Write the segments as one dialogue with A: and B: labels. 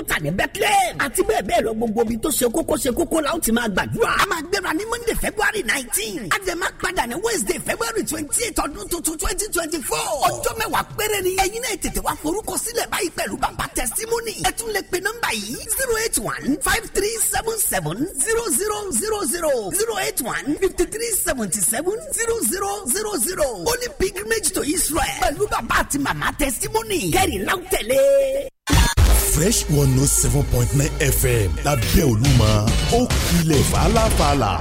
A: gólgótà ní bethlehem. Àti bẹ́ẹ̀ bẹ́ẹ̀ lọ gbogbo ibi tó ṣe kókó ṣe kókó la ó ti máa gbàdúrà. a máa gbéra ní monday february nineteen. Àdèmá padà ní wednesday february twenty eight ọdún tuntun twenty twenty four ọjọ́ mẹ́wàá péré ni ẹ̀yin náà tètè wá forúkọ sílẹ̀ báyìí pẹ̀lú bàbá testimony. Ẹ tún lè pe nọ́mbà yìí zero eight one five three seven seven zero zero zero zero. Zero eight one fifty three seventy seven zero zero zero zero. Holy pilgrimage to israel pẹ̀lú bàbá àti màmá testimony. Kẹ́rì náà tẹ̀lé.
B: Fresh one note seven point nine fm lábẹ́ olúmọ ó kilẹ̀ fàlàfàlà.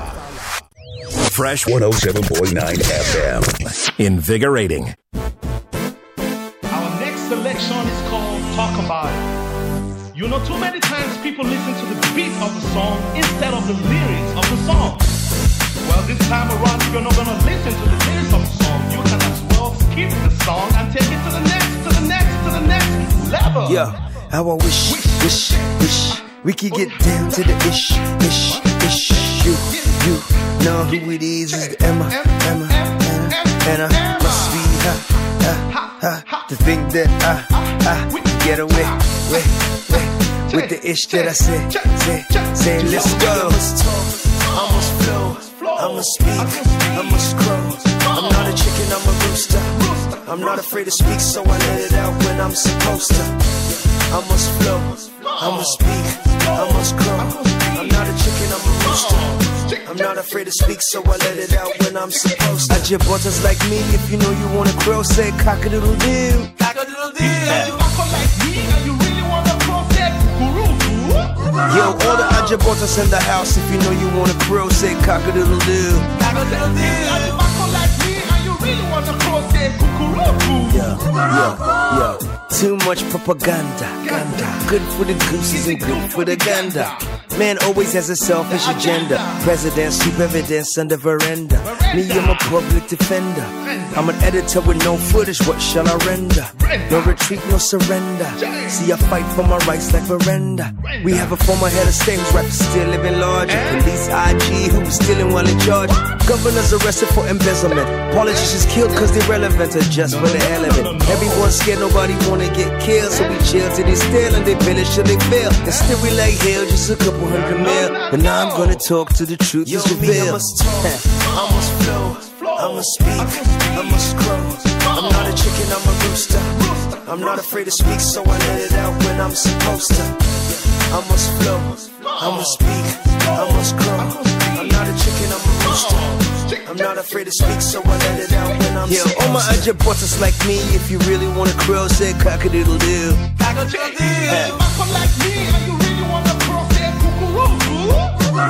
C: Fresh 107.9 FM. Invigorating.
D: Our next selection is called Talk About It. You know, too many times people listen to the beat of the song instead of the lyrics of the song. Well, this time around, if you're not gonna listen to the lyrics of the song, you can as well skip the song and take it to the next, to the next, to the next level.
E: Yeah, how I wish, wish, wish we could get down to the ish, ish, ish. You, you know who it is? Is the Emma, Emma, Emma, and I must be ha, ha, ha. To think that I, I get away, way, way with the ish that I say, say, say. Let's go. I must flow, I must speak, I must grow. I'm not a chicken, I'm a rooster. I'm not afraid to speak, so I let it out when I'm supposed to. I must flow, I must speak, I must grow. I'm not a chicken, I'm a rooster. I'm not afraid to speak, so I let it out when I'm supposed to. I just butters like me, if you know you wanna grow, say cock a doodle doo. Cock a doodle
D: You uncle like me and you really wanna cross that kukuruku.
E: Yo, all the Ajabotas in the house, if you know you wanna grow, say cock a doodle doo.
D: And you uncle like
E: Yeah, yeah. Too much propaganda. Ganda. Good for the gooses and good for the gander. Man always has a selfish agenda. President, soup evidence the veranda. Me, I'm a public defender. I'm an editor with no footage. What shall I render? No retreat, no surrender. See, I fight for my rights like veranda. We have a former head of state who's still living large. Police IG who was stealing while in charge. Governors arrested for embezzlement. Politicians killed cause they're relevant or just for the hell of it. Everyone's scared, nobody wanna get killed. So we chill till they steal and they village till they fail. And still we like hell, just a couple hundred mil. But now I'm gonna talk to the truth is revealed. I must talk, I must flow, I must speak, I must grow. I'm not a chicken, I'm a rooster. I'm not afraid to speak, so I let it out when I'm supposed to. I must flow, I must speak, I must grow. I'm not a chicken, I'm a rooster. I'm not afraid to speak, so I let it out when I'm yeah, all my other butters like me, if you really wanna crow, say cock a doodle doo.
D: You uncle like me and you really wanna cross that kukuruku.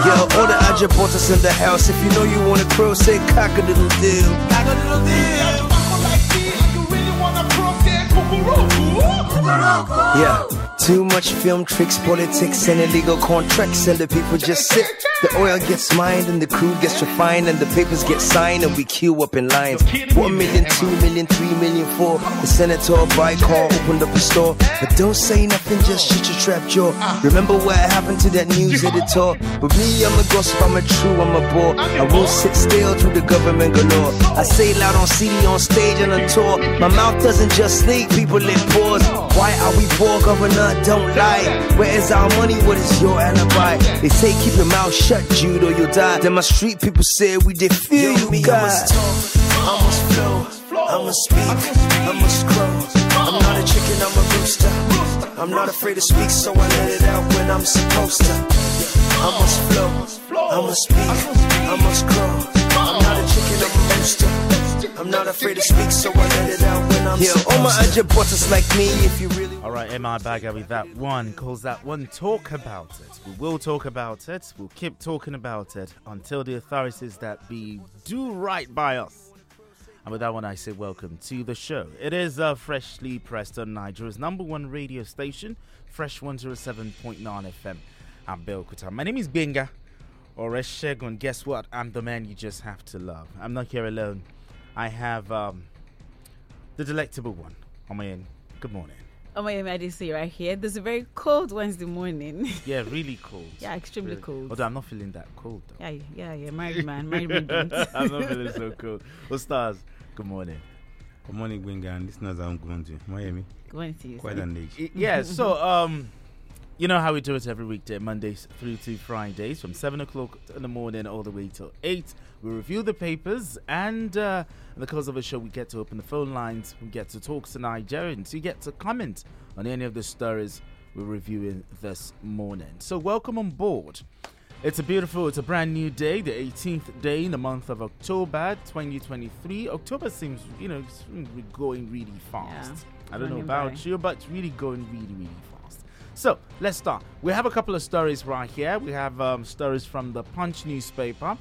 E: Yo, all the Ajabotas in the house, if you know you wanna crow, say cock a doodle doo.
D: And you uncle like me and you really wanna cross that kukuruku.
E: Yeah. Too much film tricks, politics, and illegal contracts, and the people just sit. The oil gets mined, and the crude gets refined, and the papers get signed, and we queue up in lines. One million, two million, three million, four. The senator by call opened up a store, but don't say nothing, just shut your trap jaw. Remember what happened to that news editor? But me, I'm a gossip, I'm a true, I'm a bore. I won't sit still through the government galore. I say loud on CD, on stage, and on tour. My mouth doesn't just leak, people let pause. Why are we poor, governor? Don't lie. Where is our money? What is your alibi? They say keep your mouth shut, Jude, or you'll die. Then my street people say we did feel you, me, God. I must talk, I must flow, I must speak, I must grow. I'm not a chicken, I'm a rooster. I'm not afraid to speak, so I let it out when I'm supposed to. I must flow, I must speak, I must grow. I'm not a chicken, I'm a rooster. I'm not afraid to speak, so I let it out when I'm yeah, all my other butters like me, if you really.
F: All right, MI Abaga with that one calls that one talk about it. We will talk about it. We'll keep talking about it until the authorities that be do right by us. And with that one, I say welcome to the show. It is uh, freshly pressed on Nigeria's number one radio station, Fresh 107.9 FM. I'm Bill Kuta. My name is Benga Oreshegun. Guess what? I'm the man you just have to love. I'm not here alone. I have um, the delectable one on my end. Good morning.
G: Oh my Majesty, right here. There's a very cold Wednesday morning.
F: Yeah, really cold.
G: yeah, extremely
F: Really.
G: cold.
F: Although I'm not feeling that cold though.
G: Yeah, yeah, yeah. Married man, married man.
F: I'm not feeling so cold. Well, stars. Good morning.
H: Good morning, Benga, and listeners. I'm going to Miami.
G: Go on to you.
H: Quite
G: sir.
H: an age.
F: Yeah. so um, You know how we do it every weekday, Mondays through to Fridays, from 7 o'clock in the morning all the way till 8. We review the papers, and uh, in the course of the show, we get to open the phone lines, we get to talk to Nigerians, you get to comment on any of the stories we're reviewing this morning. So, welcome on board. It's a beautiful, it's a brand new day, the 18th day in the month of October 2023. October seems, you know, it's going really fast.
G: Yeah,
F: I don't know about
G: by.
F: you, but it's really going really, really fast. So let's start. We have a couple of stories right here. We have um, stories from the Punch newspaper.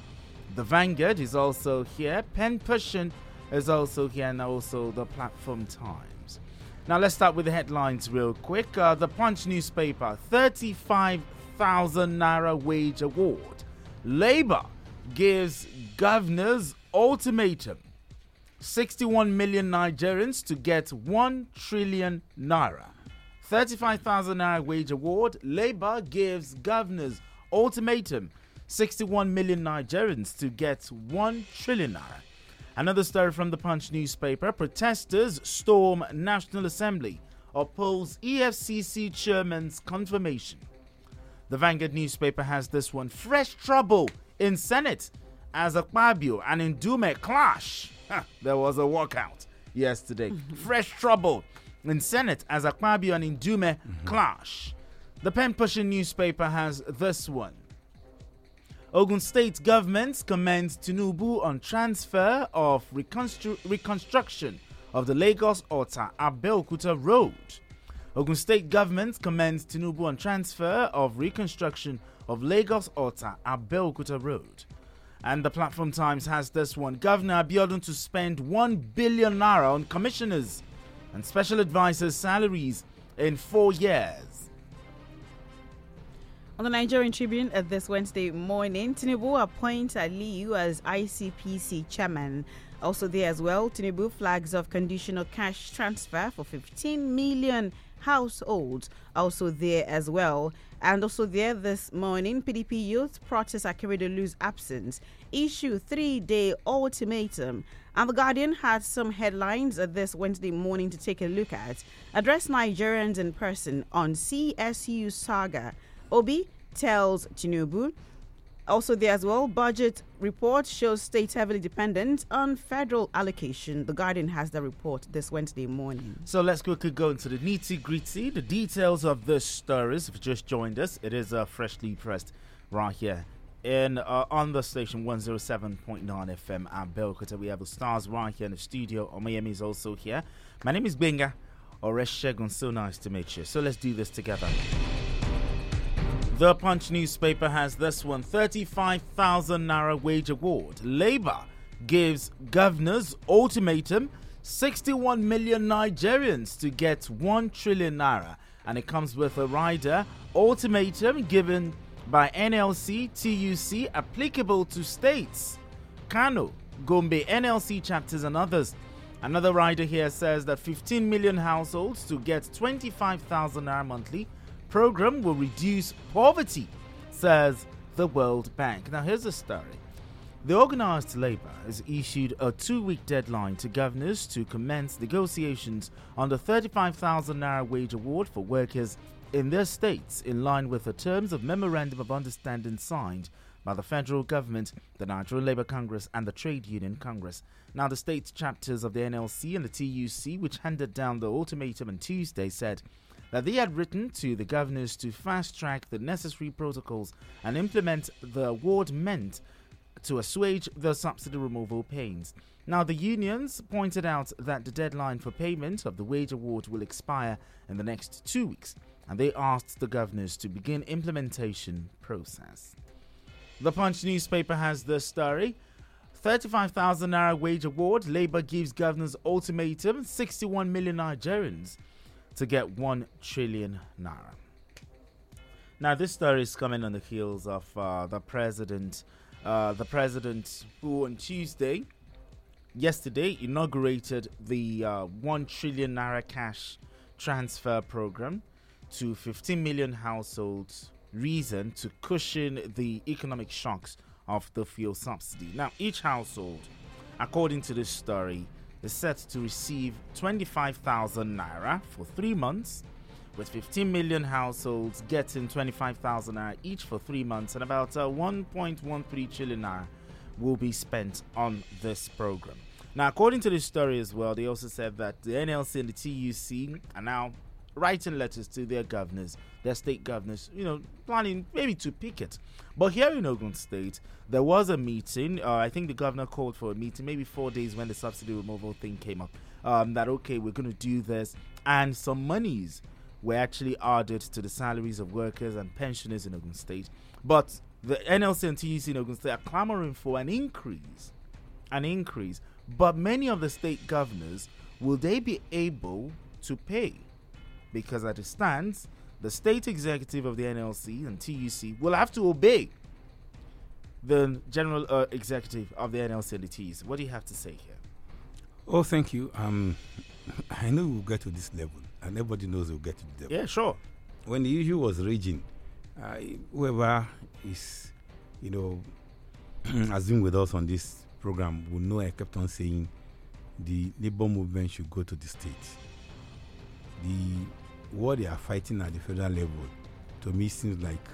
F: The Vanguard is also here. Pen Pushing is also here, and also the Platform Times. Now let's start with the headlines real quick. Uh, the Punch newspaper: thirty-five thousand naira wage award. Labour gives governors ultimatum. 61 million Nigerians to get 1 trillion naira. 35,000 naira wage award. Labour gives governors ultimatum. 61 million Nigerians to get 1 trillion naira. Another story from the Punch newspaper protesters storm National Assembly, oppose EFCC chairman's confirmation. The Vanguard newspaper has this one fresh trouble in Senate as Akpabio and Ndume clash. Huh, there was a walkout yesterday. fresh trouble in Senate as Akpabio and Ndume mm-hmm. clash. The pen pushing newspaper has this one. Ogun State government commends Tinubu on transfer of reconstru- reconstruction of the Lagos Ota Abeokuta Road. Ogun State government commends Tinubu on transfer of reconstruction of Lagos Ota Abeokuta Road. And the Platform Times has this one Governor Abiodun to spend 1 billion naira on commissioners and special advisors' salaries in four years.
G: On the Nigerian Tribune uh, this Wednesday morning, Tinubu appoints Aliyu as ICPC chairman. Also there as well, Tinubu flags of conditional cash transfer for 15 million households. Also there as well. And also there this morning, PDP youth protest Akeredolu's absence, issue three-day ultimatum. And the Guardian had some headlines uh, this Wednesday morning to take a look at. Address Nigerians in person on CSU saga. Obi tells Tinubu. Also, there as well, budget report shows state heavily dependent on federal allocation. The Guardian has the report this Wednesday morning.
F: So let's quickly go into the nitty gritty, the details of the stories. If you just joined us, it is uh, freshly pressed right here in uh, on the station 107.9 FM at Belkota. We have the stars right here in the studio. Miami is also here. My name is Benga Oreshegun. So nice to meet you. So let's do this together. The Punch newspaper has this one 35,000 Naira wage award. Labour gives governors ultimatum 61 million Nigerians to get 1 trillion Naira. And it comes with a rider ultimatum given by NLC TUC applicable to states. Kano, Gombe, NLC chapters, and others. Another rider here says that 15 million households to get 25,000 naira monthly program will reduce poverty, says the World Bank. Now, here's the story. The organised labour has issued a two week deadline to governors to commence negotiations on the 35,000 naira wage award for workers in their states, in line with the terms of Memorandum of Understanding signed by the federal government, the Nigerian Labour Congress, and the Trade Union Congress. Now, the state chapters of the NLC and the TUC, which handed down the ultimatum on Tuesday, said that they had written to the governors to fast track the necessary protocols and implement the award meant to assuage the subsidy removal pains. Now, the unions pointed out that the deadline for payment of the wage award will expire in the next two weeks, and they asked the governors to begin implementation process. The Punch newspaper has this story. 35,000 naira wage award. Labour gives governors ultimatum 61 million Nigerians to get 1 trillion naira. Now, this story is coming on the heels of uh, the president, uh, the president who on Tuesday, yesterday, inaugurated the uh, 1 trillion naira cash transfer program to 15 million households. Reason to cushion the economic shocks of the fuel subsidy. Now, each household, according to this story, is set to receive 25,000 naira for three months, with 15 million households getting 25,000 naira each for three months, and about uh, 1.13 trillion naira will be spent on this program. Now, according to the story as well, they also said that the NLC and the TUC are now writing letters to their governors, their state governors, you know, planning maybe to picket. But here in Ogun State, there was a meeting. Uh, I think the governor called for a meeting maybe four days when the subsidy removal thing came up. Um, that, okay, we're going to do this. And some monies were actually added to the salaries of workers and pensioners in Ogun State. But the NLC and TUC in Ogun State are clamoring for an increase. An increase. But many of the state governors, will they be able to pay? Because as it stands, the state executive of the NLC and TUC will have to obey the general uh, executive of the NLC and the TUC. What do you have to say here?
H: Oh, thank you. Um, I know we'll get to this level, and everybody knows we'll get to the level.
F: Yeah, sure.
H: When the issue was raging, uh, whoever is, you know, has been with us on this program will know I kept on saying the labor movement should go to the states. The what they are fighting at the federal level to me seems like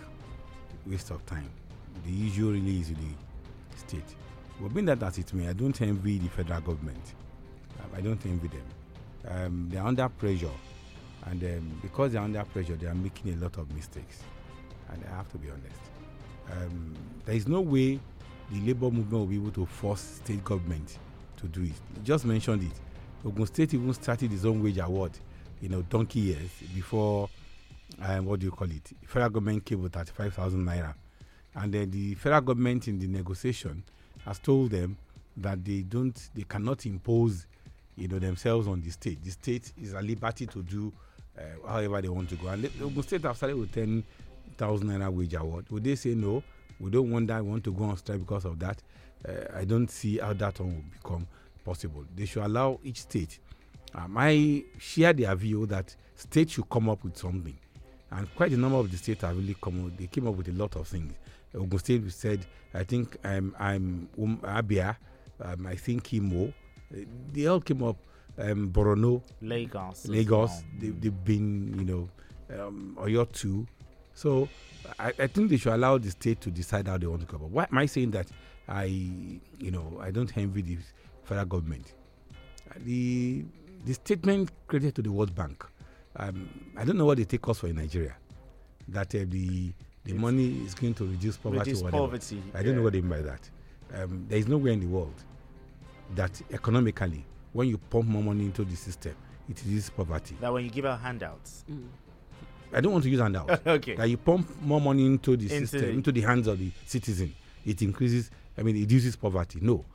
H: waste of time. The issue really is the state. But being that as it may, I don't envy the federal government. I don't envy them. Um, they are under pressure, and um, because they are under pressure, they are making a lot of mistakes. And I have to be honest. Um, there is no way the labor movement will be able to force state government to do it. You just mentioned it. Ogun State even started its own wage award you know, donkey years before, um, what do you call it? Federal government with 35,000 naira. And then the federal government in the negotiation has told them that they don't, they cannot impose, you know, themselves on the state. The state is a liberty to do uh, however they want to go. And the state have started with 10,000 naira wage award. Would they say no? We don't want that. We want to go on strike because of that. Uh, I don't see how that one will become possible. They should allow each state um, I share their view that states should come up with something. And quite a number of the states have really come up, they came up with a lot of things. Ogun State said, I think um, I'm um, Abia, um, I think Imo, they all came up, um, Borno,
F: Lagos.
H: Lagos, well. they, have been, you know, um, Oyo too. So I, I, think they should allow the state to decide how they want to come up. Why am I saying that? I, you know, I don't envy the federal government. The the statement credited to the World Bank, um, I don't know what they take us for in Nigeria, that uh, the the it's money is going to reduce poverty.
F: Reduce poverty.
H: I don't know what they mean by that. Um, there is nowhere in the world that economically, when you pump more money into the system, it reduces poverty.
F: That when you give out handouts. Mm.
H: I don't want to use handouts.
F: okay.
H: That you pump more money into the into system, the into the hands of the citizen, it increases. I mean, it reduces poverty. No,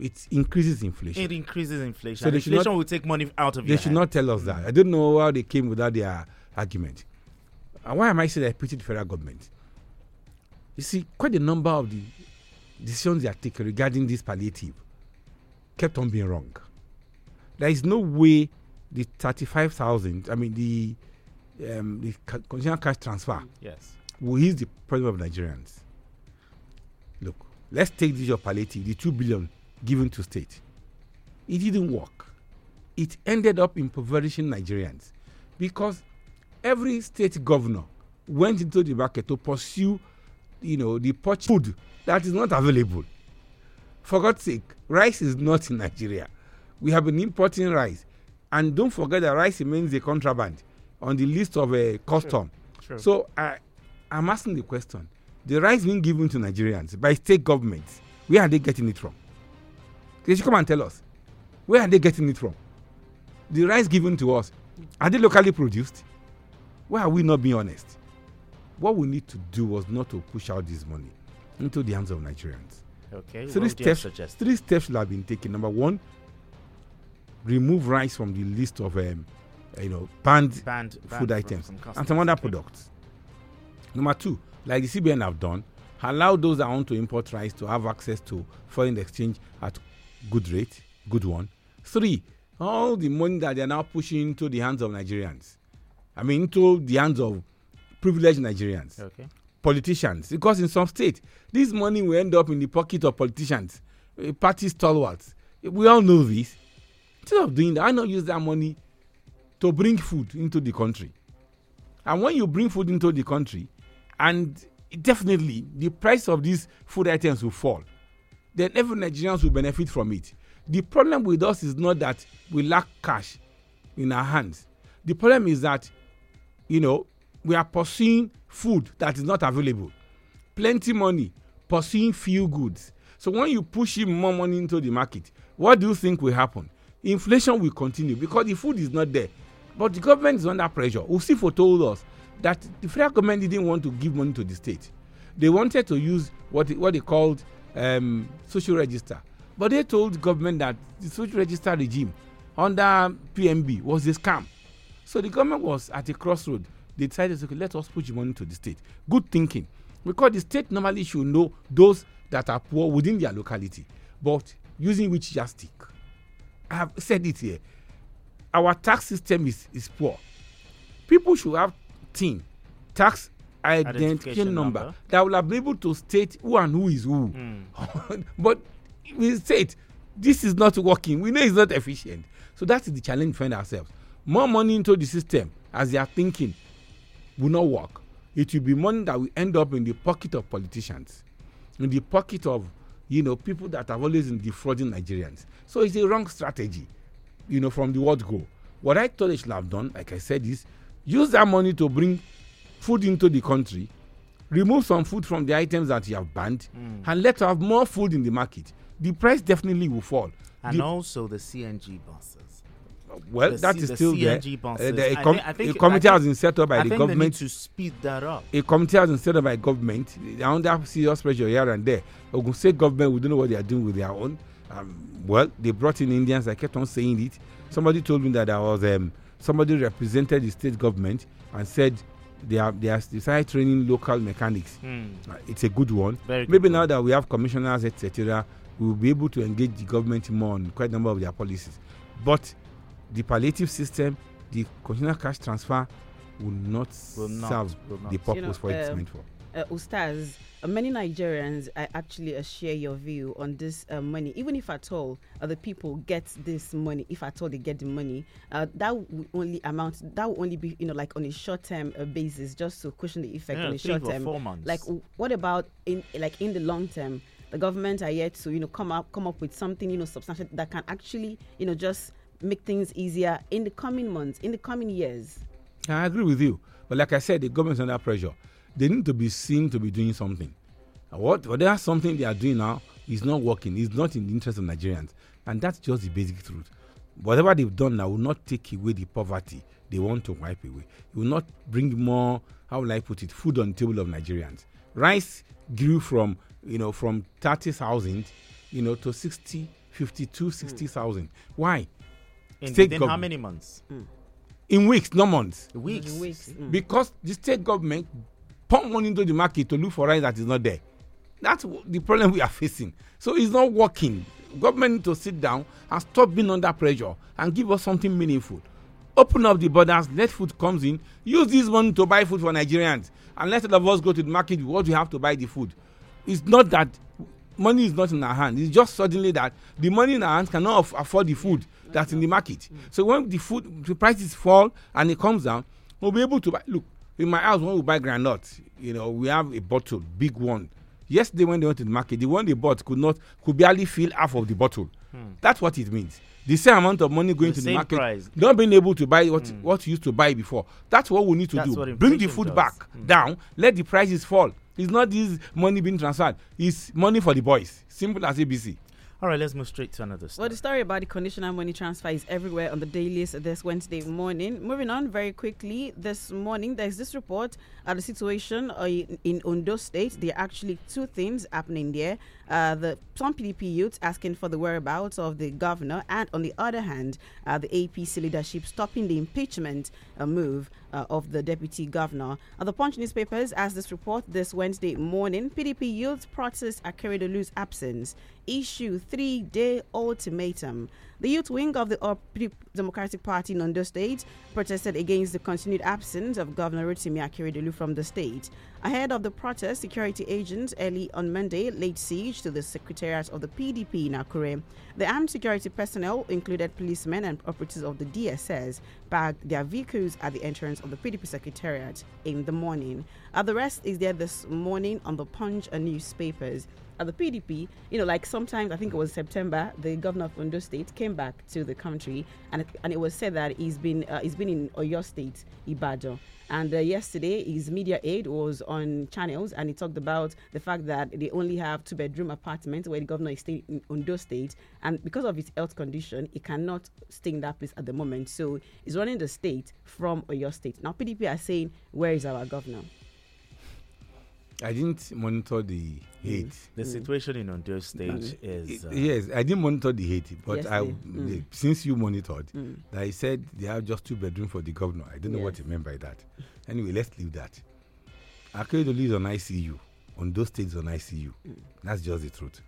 H: it increases inflation.
F: It increases inflation. So inflation not, will take money out of it.
H: They should hand. not tell us that. I don't know how they came without their argument. And why am I saying I pity the federal government? You see, quite a number of the decisions they are taking regarding this palliative kept on being wrong. There is no way the 35,000, I mean, the um, the conditional cash transfer
F: yes.
H: will ease the problem of Nigerians. Look, let's take this of palliative, the 2 billion given to state. It didn't work. It ended up impoverishing Nigerians because every state governor went into the market to pursue, you know, the purchase food that is not available. For God's sake, rice is not in Nigeria. We have been importing rice, and don't forget that rice remains a contraband on the list of a uh, custom. Sure. Sure. So I, I'm asking the question: the rice being given to Nigerians by state governments, where are they getting it from? They should come and tell us. Where are they getting it from? The rice given to us, are they locally produced? Why are we not being honest? What we need to do was not to push out this money into the hands of Nigerians.
F: Okay.
H: Three steps. Three steps should have been taken. Number one, remove rice from the list of um, you know banned, banned food banned items and some other okay. products. Number two, like the CBN have done, allow those that want to import rice to have access to foreign exchange at good rate, good one. Three, all the money that they are now pushing into the hands of Nigerians. I mean, into the hands of privileged Nigerians.
F: Okay.
H: Politicians. Because in some states, this money will end up in the pocket of politicians, uh, party stalwarts. We all know this. Instead of doing that, I not use that money to bring food into the country. And when you bring food into the country, and definitely the price of these food items will fall, then every Nigerians will benefit from it. The problem with us is not that we lack cash in our hands. The problem is that, you know, we are pursuing food that is not available. Plenty money, pursuing few goods. So when you push in more money into the market, what do you think will happen? Inflation will continue because the food is not there. But the government is under pressure. Usifo told us that the federal government didn't want to give money to the state. They wanted to use what, what they called um, social register. But they told government that the social register regime under PMB was a scam. So the government was at a crossroad. They decided, okay, let us push money to the state. Good thinking. Because the state normally should know those that are poor within their locality. But using which stick. I have said it here. Our tax system is, is poor. People should have thin tax identification, identification number, number, that will be able to state who and who is who. Mm. but we state this is not working. We know it's not efficient. So that is the challenge we find ourselves. More money into the system as they are thinking will not work. It will be money that will end up in the pocket of politicians, in the pocket of you know people that have always been defrauding Nigerians. So it's a wrong strategy, you know, from the word go. What I thought they should have done, like I said, is use that money to bring food into the country, remove some food from the items that you have banned, mm. and let's have more food in the market. The price definitely will fall.
F: And
H: the,
F: also the CNG buses.
H: Well, the that C, is the still CNG there. Uh, the, a, com I think, a committee has been set up by I the government
F: to speed that up.
H: A committee has been set up by government. They are under serious pressure here and there. Ogun State government, we don't know what they are doing with their own. Um, well, they brought in Indians. I kept on saying it. Somebody told me that I was um, somebody represented the state government and said they are they are decided training local mechanics. Mm. Uh, it's a good one. Very Maybe now that we have commissioners, etc., we will be able to engage the government more on quite a number of their policies. But the palliative system, the continual cash transfer will not will serve will not. the purpose you know, for uh, it's meant for.
G: Uh, Ustaz, uh, many Nigerians uh, actually uh, share your view on this uh, money. Even if at all uh, the people get this money, if at all they get the money, uh, that will only amount. That will only be you know like on a short term basis, just to cushion the effect
F: yeah,
G: on a short term.
F: Four months.
G: Like what about in like in the long term? The government are yet to you know come up come up with something you know substantial that can actually you know just make things easier in the coming months, in the coming years.
H: I agree with you. But like I said, the government's under pressure. They need to be seen to be doing something. What whatever something they are doing now is not working. It's not in the interest of Nigerians. And that's just the basic truth. Whatever they've done now will not take away the poverty they want to wipe away. It will not bring more, how will I put it, food on the table of Nigerians. Rice grew from, you know, from 30,000, you know, to 60, 52, 60,000. Mm. Why?
F: In state within how many months? Mm.
H: In weeks, not months.
F: Weeks.
G: In weeks.
H: Mm. Because the state government pump money into the market to look for rice that is not there. That's the problem we are facing. So it's not working. Government need to sit down and stop being under pressure and give us something meaningful. Open up the borders, let food comes in. Use this money to buy food for Nigerians, and let all of us go to the market with what we have to buy the food. It's not that money is not in our hand. It's just suddenly that the money in our hands cannot afford the food that's in the market. So when the food the prices fall and it comes down, we'll be able to buy. Look, in my house when we buy granite, you know, we have a bottle, big one. Yesterday when they went to the market, the one they bought could not could barely fill half of the bottle. Hmm. That's what it means. The same amount of money going the to the market, price. not being able to buy what hmm. what you used to buy before. That's what we need to That's do. Bring the food does. back hmm. down. Let the prices fall. It's not this money being transferred. It's money for the boys. Simple as ABC.
F: All right, let's move straight to another story.
G: Well, the story about the conditional money transfer is everywhere on the dailies this Wednesday morning. Moving on very quickly, this morning there's this report of the situation uh, in Ondo State. There are actually two things happening there. Uh, the some PDP youths asking for the whereabouts of the governor, and on the other hand, uh, the APC leadership stopping the impeachment uh, move uh, of the deputy governor. Uh, the Punch newspapers, as this report this Wednesday morning, PDP youths protest Akeredolu's absence, issue three-day ultimatum. The youth wing of the All Democratic Party in Ondo State protested against the continued absence of Governor Rotimi Akeredolu from the state. Ahead of the protest, security agents early on Monday laid siege to the secretariat of the PDP in Akure. The armed security personnel, included policemen and operatives of the DSS, parked their vehicles at the entrance of the PDP secretariat in the morning. Uh, the rest is there this morning on the Punch and newspapers at the PDP, you know, like sometimes I think it was September, the governor of Ondo State came back to the country, and and it was said that he's been uh, he's been in Oyo State, Ibadan. And uh, yesterday, his media aide was on channels and he talked about the fact that they only have two bedroom apartments where the governor is staying in Ondo State. And because of his health condition, he cannot stay in that place at the moment. So he's running the state from Oyo State. Now, PDP are saying, Where is our governor?
H: I didn't monitor the hate.
F: Mm. The situation in Ondo State mm. is. Uh,
H: yes, I didn't monitor the hate, but yes, I, mm. since you monitored, mm. that he said they have just two bedrooms for the governor. I don't know yes. what you meant by that. Anyway, let's leave that. Akeredolu is on ICU. Ondo State is on ICU. Mm. That's just the truth.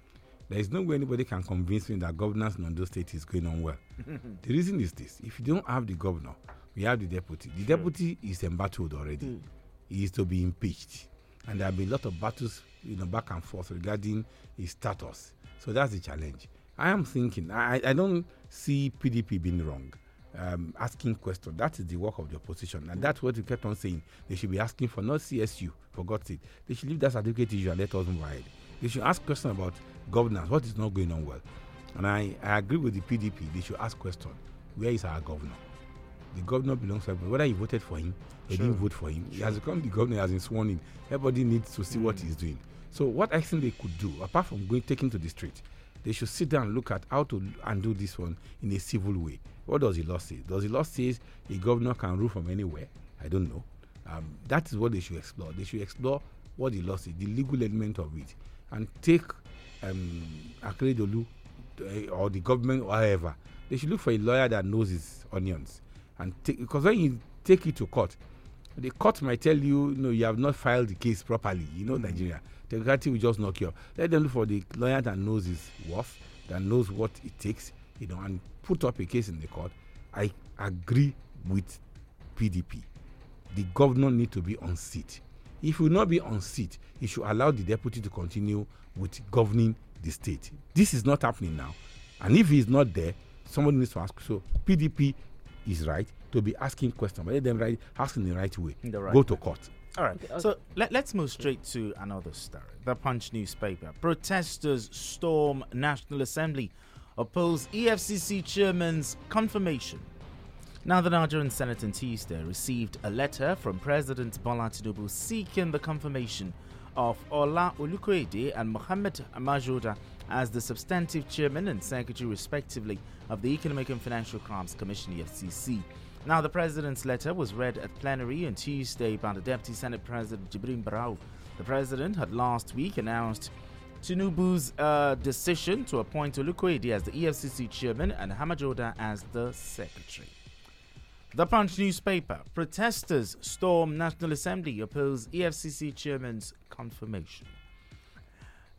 H: There is no way anybody can convince me that governance in Ondo State is going on well. the reason is this: if you don't have the governor, we have the deputy. The deputy is embattled already. Mm. He is to be impeached. And there have been a lot of battles you know back and forth regarding his status. So that's the challenge. I am thinking i i don't see pdp being wrong um, asking questions. That is the work of the opposition. And that's what we kept on saying. They should be asking for not csu for god's sake. They should leave that certificate issue and let us move ahead. They should ask questions about governance what is not going on well and i i agree with the pdp they should ask questions where is our governor the governor belongs to everybody. Whether you voted for him or sure. didn't vote for him, sure. he has become the governor, he has been sworn in. Everybody needs to see mm. what he's doing. So, what I think they could do, apart from going taking to the street, they should sit down and look at how to undo this one in a civil way. What does the law say? Does the law say a governor can rule from anywhere? I don't know. Um, that is what they should explore. They should explore what the law says, the legal element of it, and take um, Akeredolu uh, or the government or whatever. They should look for a lawyer that knows his onions and because when you take it to court, the court might tell you, know, you have not filed the case properly. You know, mm. Nigeria, technicality will just knock you off. Let them look for the lawyer that knows his worth, that knows what it takes, you know, and put up a case in the court. I agree with PDP. The governor need to be on seat. If he will not be on seat, he should allow the deputy to continue with governing the state. This is not happening now. And if he is not there, somebody needs to ask. So PDP is right to be asking questions, but let them right asking the right way. The right Go to court.
F: All right. So let, us move straight to another story. The Punch newspaper. Protesters storm National Assembly, oppose EFCC chairman's confirmation. Now, the Nigerian Senate on Tuesday received a letter from President Bola Tinubu seeking the confirmation of Ola Olukoyede and Mohammed Hammajoda as the substantive chairman and secretary, respectively, of the Economic and Financial Crimes Commission (EFCC). Now, the president's letter was read at plenary on Tuesday by the Deputy Senate President Jibrin Barau. The president had last week announced Tinubu's uh, decision to appoint Olukoyede as the EFCC chairman and Hammajoda as the secretary. The Punch newspaper. Protesters storm National Assembly oppose EFCC chairman's confirmation.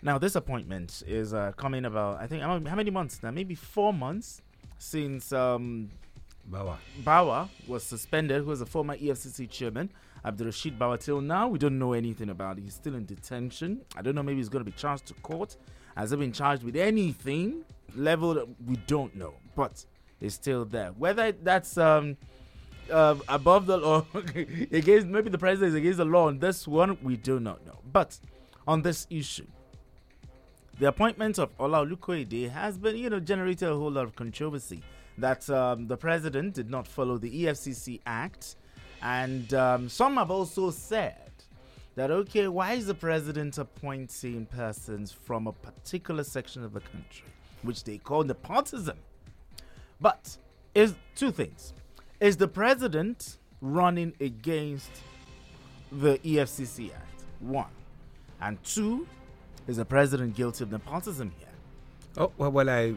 F: Now, this appointment is uh, coming about, I think, how many months now? Maybe four months since um,
H: Bawa.
F: Bawa was suspended, who was a former EFCC chairman. Abdul Rashid Bawa, till now, we don't know anything about it. He's still in detention. I don't know, maybe he's going to be charged to court. Has he been charged with anything level? We don't know, but he's still there. Whether that's um, uh, above the law, against maybe the president is against the law on this one, we do not know. But on this issue, the appointment of Ola has been, you know, generated a whole lot of controversy. That um, the president did not follow the EFCC Act, and um, some have also said that okay, why is the president appointing persons from a particular section of the country, which they call the? But is two things: is the president running against the EFCC Act? One, and two is the president guilty of nepotism here?
H: Oh well, well I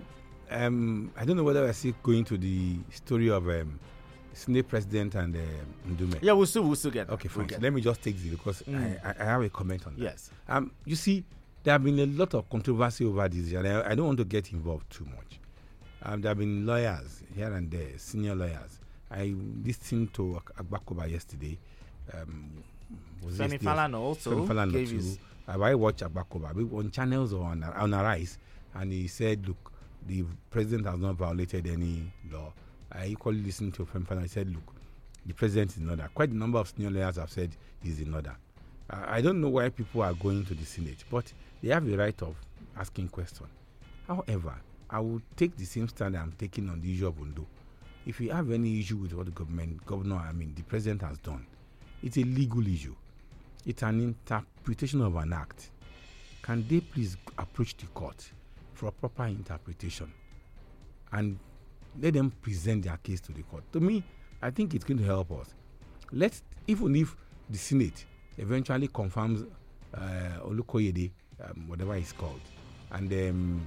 H: um, I don't know whether I see going to the story of um, Senate President and uh, Ndume.
F: Yeah, we'll still we'll still get.
H: Okay, fine.
F: We'll
H: Let me just take this because mm. I, I, have a comment on that.
F: Yes.
H: Um, you see, there have been a lot of controversy over this, and I, I don't want to get involved too much. Um, there have been lawyers here and there, senior lawyers. I listened to Agbakoba yesterday. Um,
F: was Femi Falana also
H: Femi Falana
F: gave
H: too.
F: his
H: I watched Agbakoba on channels or on, on Arise, and he said, "Look, the president has not violated any law." I equally listened to Femi Falana. He said, "Look, the president is in order." Quite a number of senior lawyers have said he's in order. I don't know why people are going to the Senate, but they have the right of asking questions. However, I will take the same stand I'm taking on the issue of Ondo. If you have any issue with what the government, governor, I mean, the president has done, it's a legal issue. It's an interpretation of an act. Can they please approach the court for a proper interpretation and let them present their case to the court? To me, I think it's going to help us. Let's, even if the Senate eventually confirms uh, Olukoyede, um, whatever it's called, and um,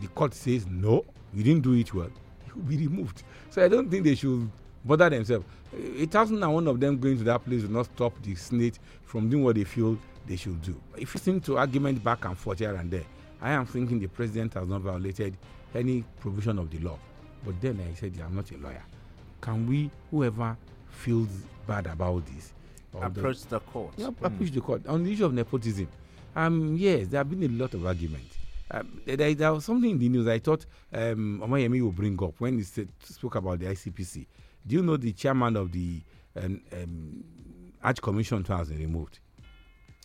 H: the court says no, you didn't do it well, will be removed. So I don't think they should bother themselves. It hasn't one of them going to that place will not stop the Senate from doing what they feel they should do. If you listen to argument back and forth here and there, I am thinking the president has not violated any provision of the law. But then I said, I'm not a lawyer. Can we, whoever feels bad about this,
F: approach the, the court?
H: Yeah, mm. approach the court. On the issue of nepotism, um, yes, there have been a lot of arguments. Um, there, there, was something in the news I thought um, Omayemi will bring up when he said, spoke about the ICPC. Do you know the chairman of the um, um, Arch Commission who has been removed?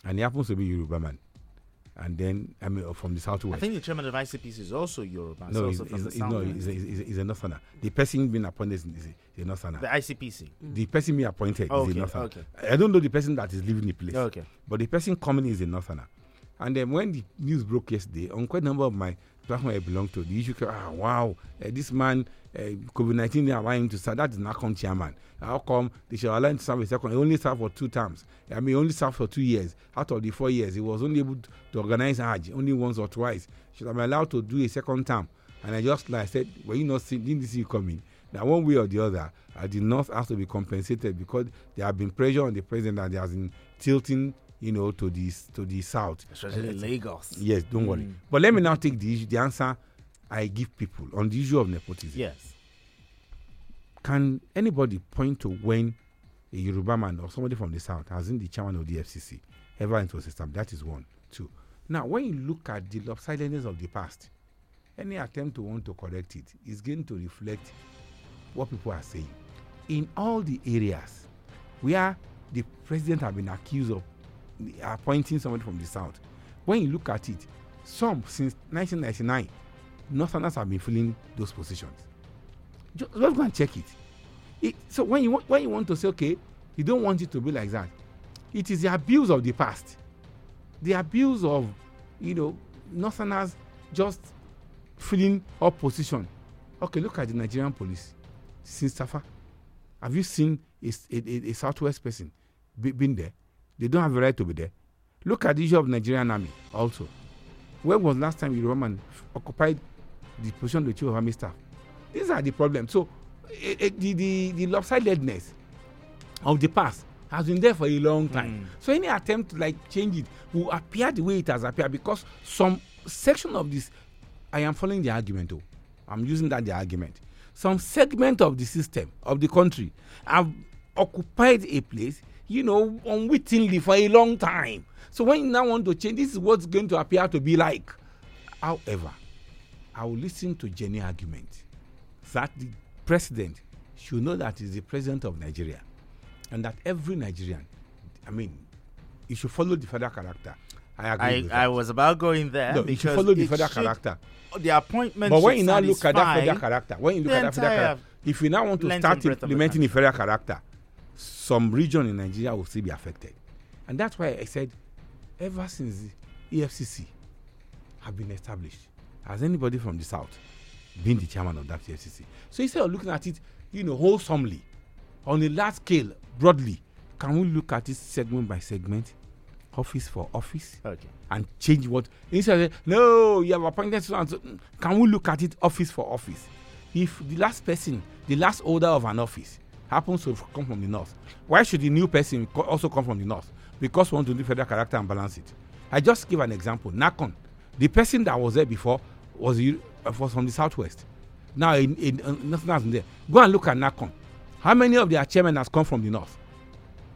H: And he happens to be Yoruba man. And then, I mean, from the southwest.
F: I think the chairman of ICPC is also Yoruba.
H: No,
F: he's,
H: he's, he's no he's, he's, he's, a Northerner. The person being appointed is, is a Northerner.
F: The ICPC?
H: The person being appointed
F: okay,
H: is a Northerner.
F: Okay.
H: I don't know the person that is leaving the place.
F: Okay.
H: But the person coming is a Northerner. And then when the news broke yesterday, on quite a number of my platform I belong to, the issue came, ah, wow, uh, this man, uh, COVID 19, they allow him to serve. That is NACON chairman. How come they should allow him to serve a second? He only served for two terms. I mean, he only served for two years. Out of the four years, he was only able to organize Hajj only once or twice. Should I be allowed to do a second term? And I just like I said, well, you not see, didn't see you coming? That one way or the other, uh, the North has to be compensated because there have been pressure on the president and there has been tilting you know, to the to the south,
F: especially uh, Lagos.
H: Yes, don't mm. worry. But let me now take the the answer I give people on the issue of nepotism.
F: Yes.
H: Can anybody point to when a Yoruba man or somebody from the south has been the chairman of the EFCC ever into a system? That is one. Two. Now, when you look at the lopsidedness of the past, any attempt to want to correct it is going to reflect what people are saying. In all the areas where the president has been accused of appointing somebody from the south. When you look at it, some since 1999, Northerners have been filling those positions. Just, just go and check it. it. So when you want, when you want to say, okay, you don't want it to be like that, it is the abuse of the past, the abuse of, you know, Northerners just filling up position. Okay, look at the Nigerian police. Since Safa, have you seen a, a, a, a Southwest person be, been there? They don't have the right to be there. Look at the issue of Nigerian army also. When was last time Roman occupied the position of the chief of army staff? These are the problems. So it, it, the, the, the lopsidedness of the past has been there for a long time. Mm. So any attempt to like change it will appear the way it has appeared because some section of this, I am following the argument. Oh, I'm using that the argument. Some segment of the system of the country have occupied a place you know, unwittingly for a long time. So when you now want to change, this is what's going to appear to be like. However, I will listen to Jenny argument that the president should know that he's the president of Nigeria and that every Nigerian, I mean, he should follow the federal character. I agree.
F: I, I was about going there.
H: No, you should follow the federal character.
F: Oh, the appointment.
H: But when you now look at that federal character, when you look at that federal character, if you now want to start implementing the federal character, some region in Nigeria will still be affected. And that's why I said, ever since the EFCC have been established, has anybody from the South been the chairman of that EFCC? So instead of looking at it, you know, wholesomely, on a large scale, broadly, can we look at it segment by segment, office for office,
F: okay.
H: and change what? Instead of, no, you have appointed so and so. Can we look at it office for office? If the last person, the last order of an office, happens to come from the north. Why should the new person also come from the north? Because we want to do federal character and balance it. I just give an example. NAHCON, the person that was there before was, was from the southwest. now in, in, uh, nothing there. Go and look at NAHCON. How many of their chairmen has come from the north?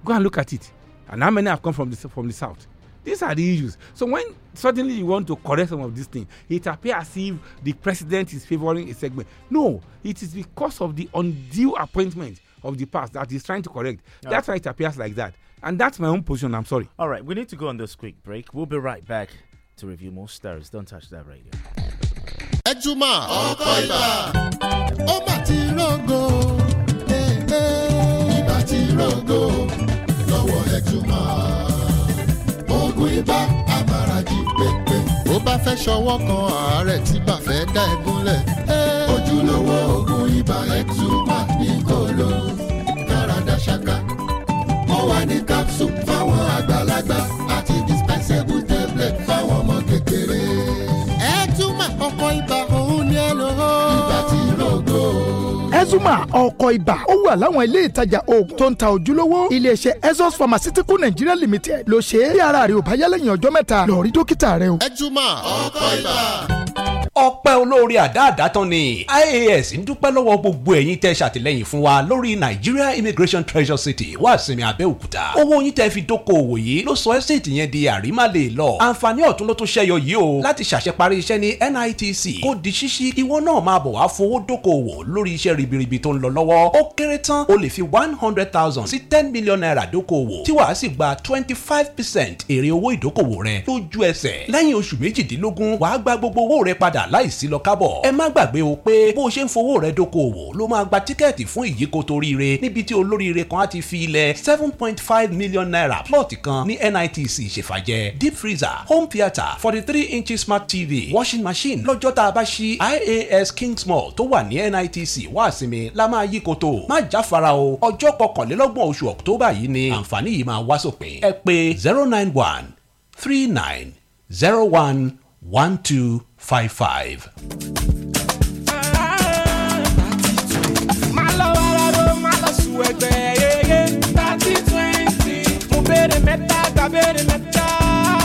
H: Go and look at it. And how many have come from the from the south? These are the issues. So when suddenly you want to correct some of these things, it appears as if the president is favoring a segment. No, it is because of the undue appointment of the past that he's trying to correct. That's why it appears like that. And that's my own position. I'm sorry.
F: All right, we need to go on this quick break. We'll be right back to review more stories. Don't touch that radio.
I: ẹjúmọ́ ọkọ̀ ibà ó mà ti rògo eh, eh. ibà ti rògo lọ́wọ́ ẹjúmọ́ oògùn ibà amárajì pépé ó bá fẹ́ ṣọwọ́ kan àárẹ̀ tí bá fẹ́ dá ẹ gúnlẹ̀ eh. ojúlówó oògùn ibà ẹjúmọ́ ní kòló dáradá ṣáká ó wà ní capsule fáwọn àgbàlagbà àti dispensable tablet fáwọn ọmọ kékeré ẹ túmọ̀ ọkọ̀ ibà òun ni ẹ lò ó. ibà tí rògo.
J: ezuma ọkọ̀ ibà ó wà láwọn ilé ìtajà oògùn tó ń ta ojúlówó iléeṣẹ́ ezos pharmaceutical nigeria limited ló ṣe é bí ara rẹ ò bá yá lẹ́yìn ọjọ́ mẹ́ta lọ rí dókítà rẹ o.
I: túmọ̀ ọkọ̀ ibà
K: ọpẹ́ olóore àdáàdá tán ni. Ias ń dúpẹ́ lọ́wọ́ gbogbo ẹ̀yin tẹ́ ṣàtìlẹ́yìn fún wa lórí nigeria immigration treasure city wá sinmi abẹ́òkúta. Owó yín tẹ́ fi dókòwò yìí ló sọ ẹ́sẹ̀tì yẹn di àrímálè lọ. Àǹfààní ọ̀tún ló tún ṣẹyọ yìí o. Láti ṣàṣeparí iṣẹ́ ní nitc kó di ṣíṣí ìwọ náà máa bọ̀ wá fowó dókòwò lórí iṣẹ́ ribiribi tó ń lọ lọ́wọ́. Ó kéré tán o lè fi one hundred thousand sí ten million naira dókòwò tí wàá sì twenty five percent èrè owó ìdókòwò rẹ lójú ẹsẹ̀. Lẹ́yìn oṣù méjìdínlógún wàá gba gbogbo láìsí lọ kábọ̀. ẹ má gbàgbé o pé bó o ṣe ń fowó rẹ dókòwò ló máa gba tíkẹ́ẹ̀tì fún ìyíkoto oríire níbi tí olóríire kan á ti fi ilẹ̀ seven point five million naira plọ̀tì kan ní NITC ṣèfàjẹ́ deep freezer home theatre forty three inches smart TV washing machine lọ́jọ́ tá a bá ṣí IAS Kings Mall tó wà ní NITC wá sinmi la máa yíkoto. Má jáfara o ọjọ́ kọkànlélọ́gbọ̀n oṣù October yìí ni àǹfààní yìí máa wá sópin. Ẹ pè zero nine one three nine zero one one two five five.
L: máa lọ wàrà ló máa lọ sùn ẹgbẹ́ yeye thirty twenty mo béèrè mẹ́ta gba béèrè mẹ́ta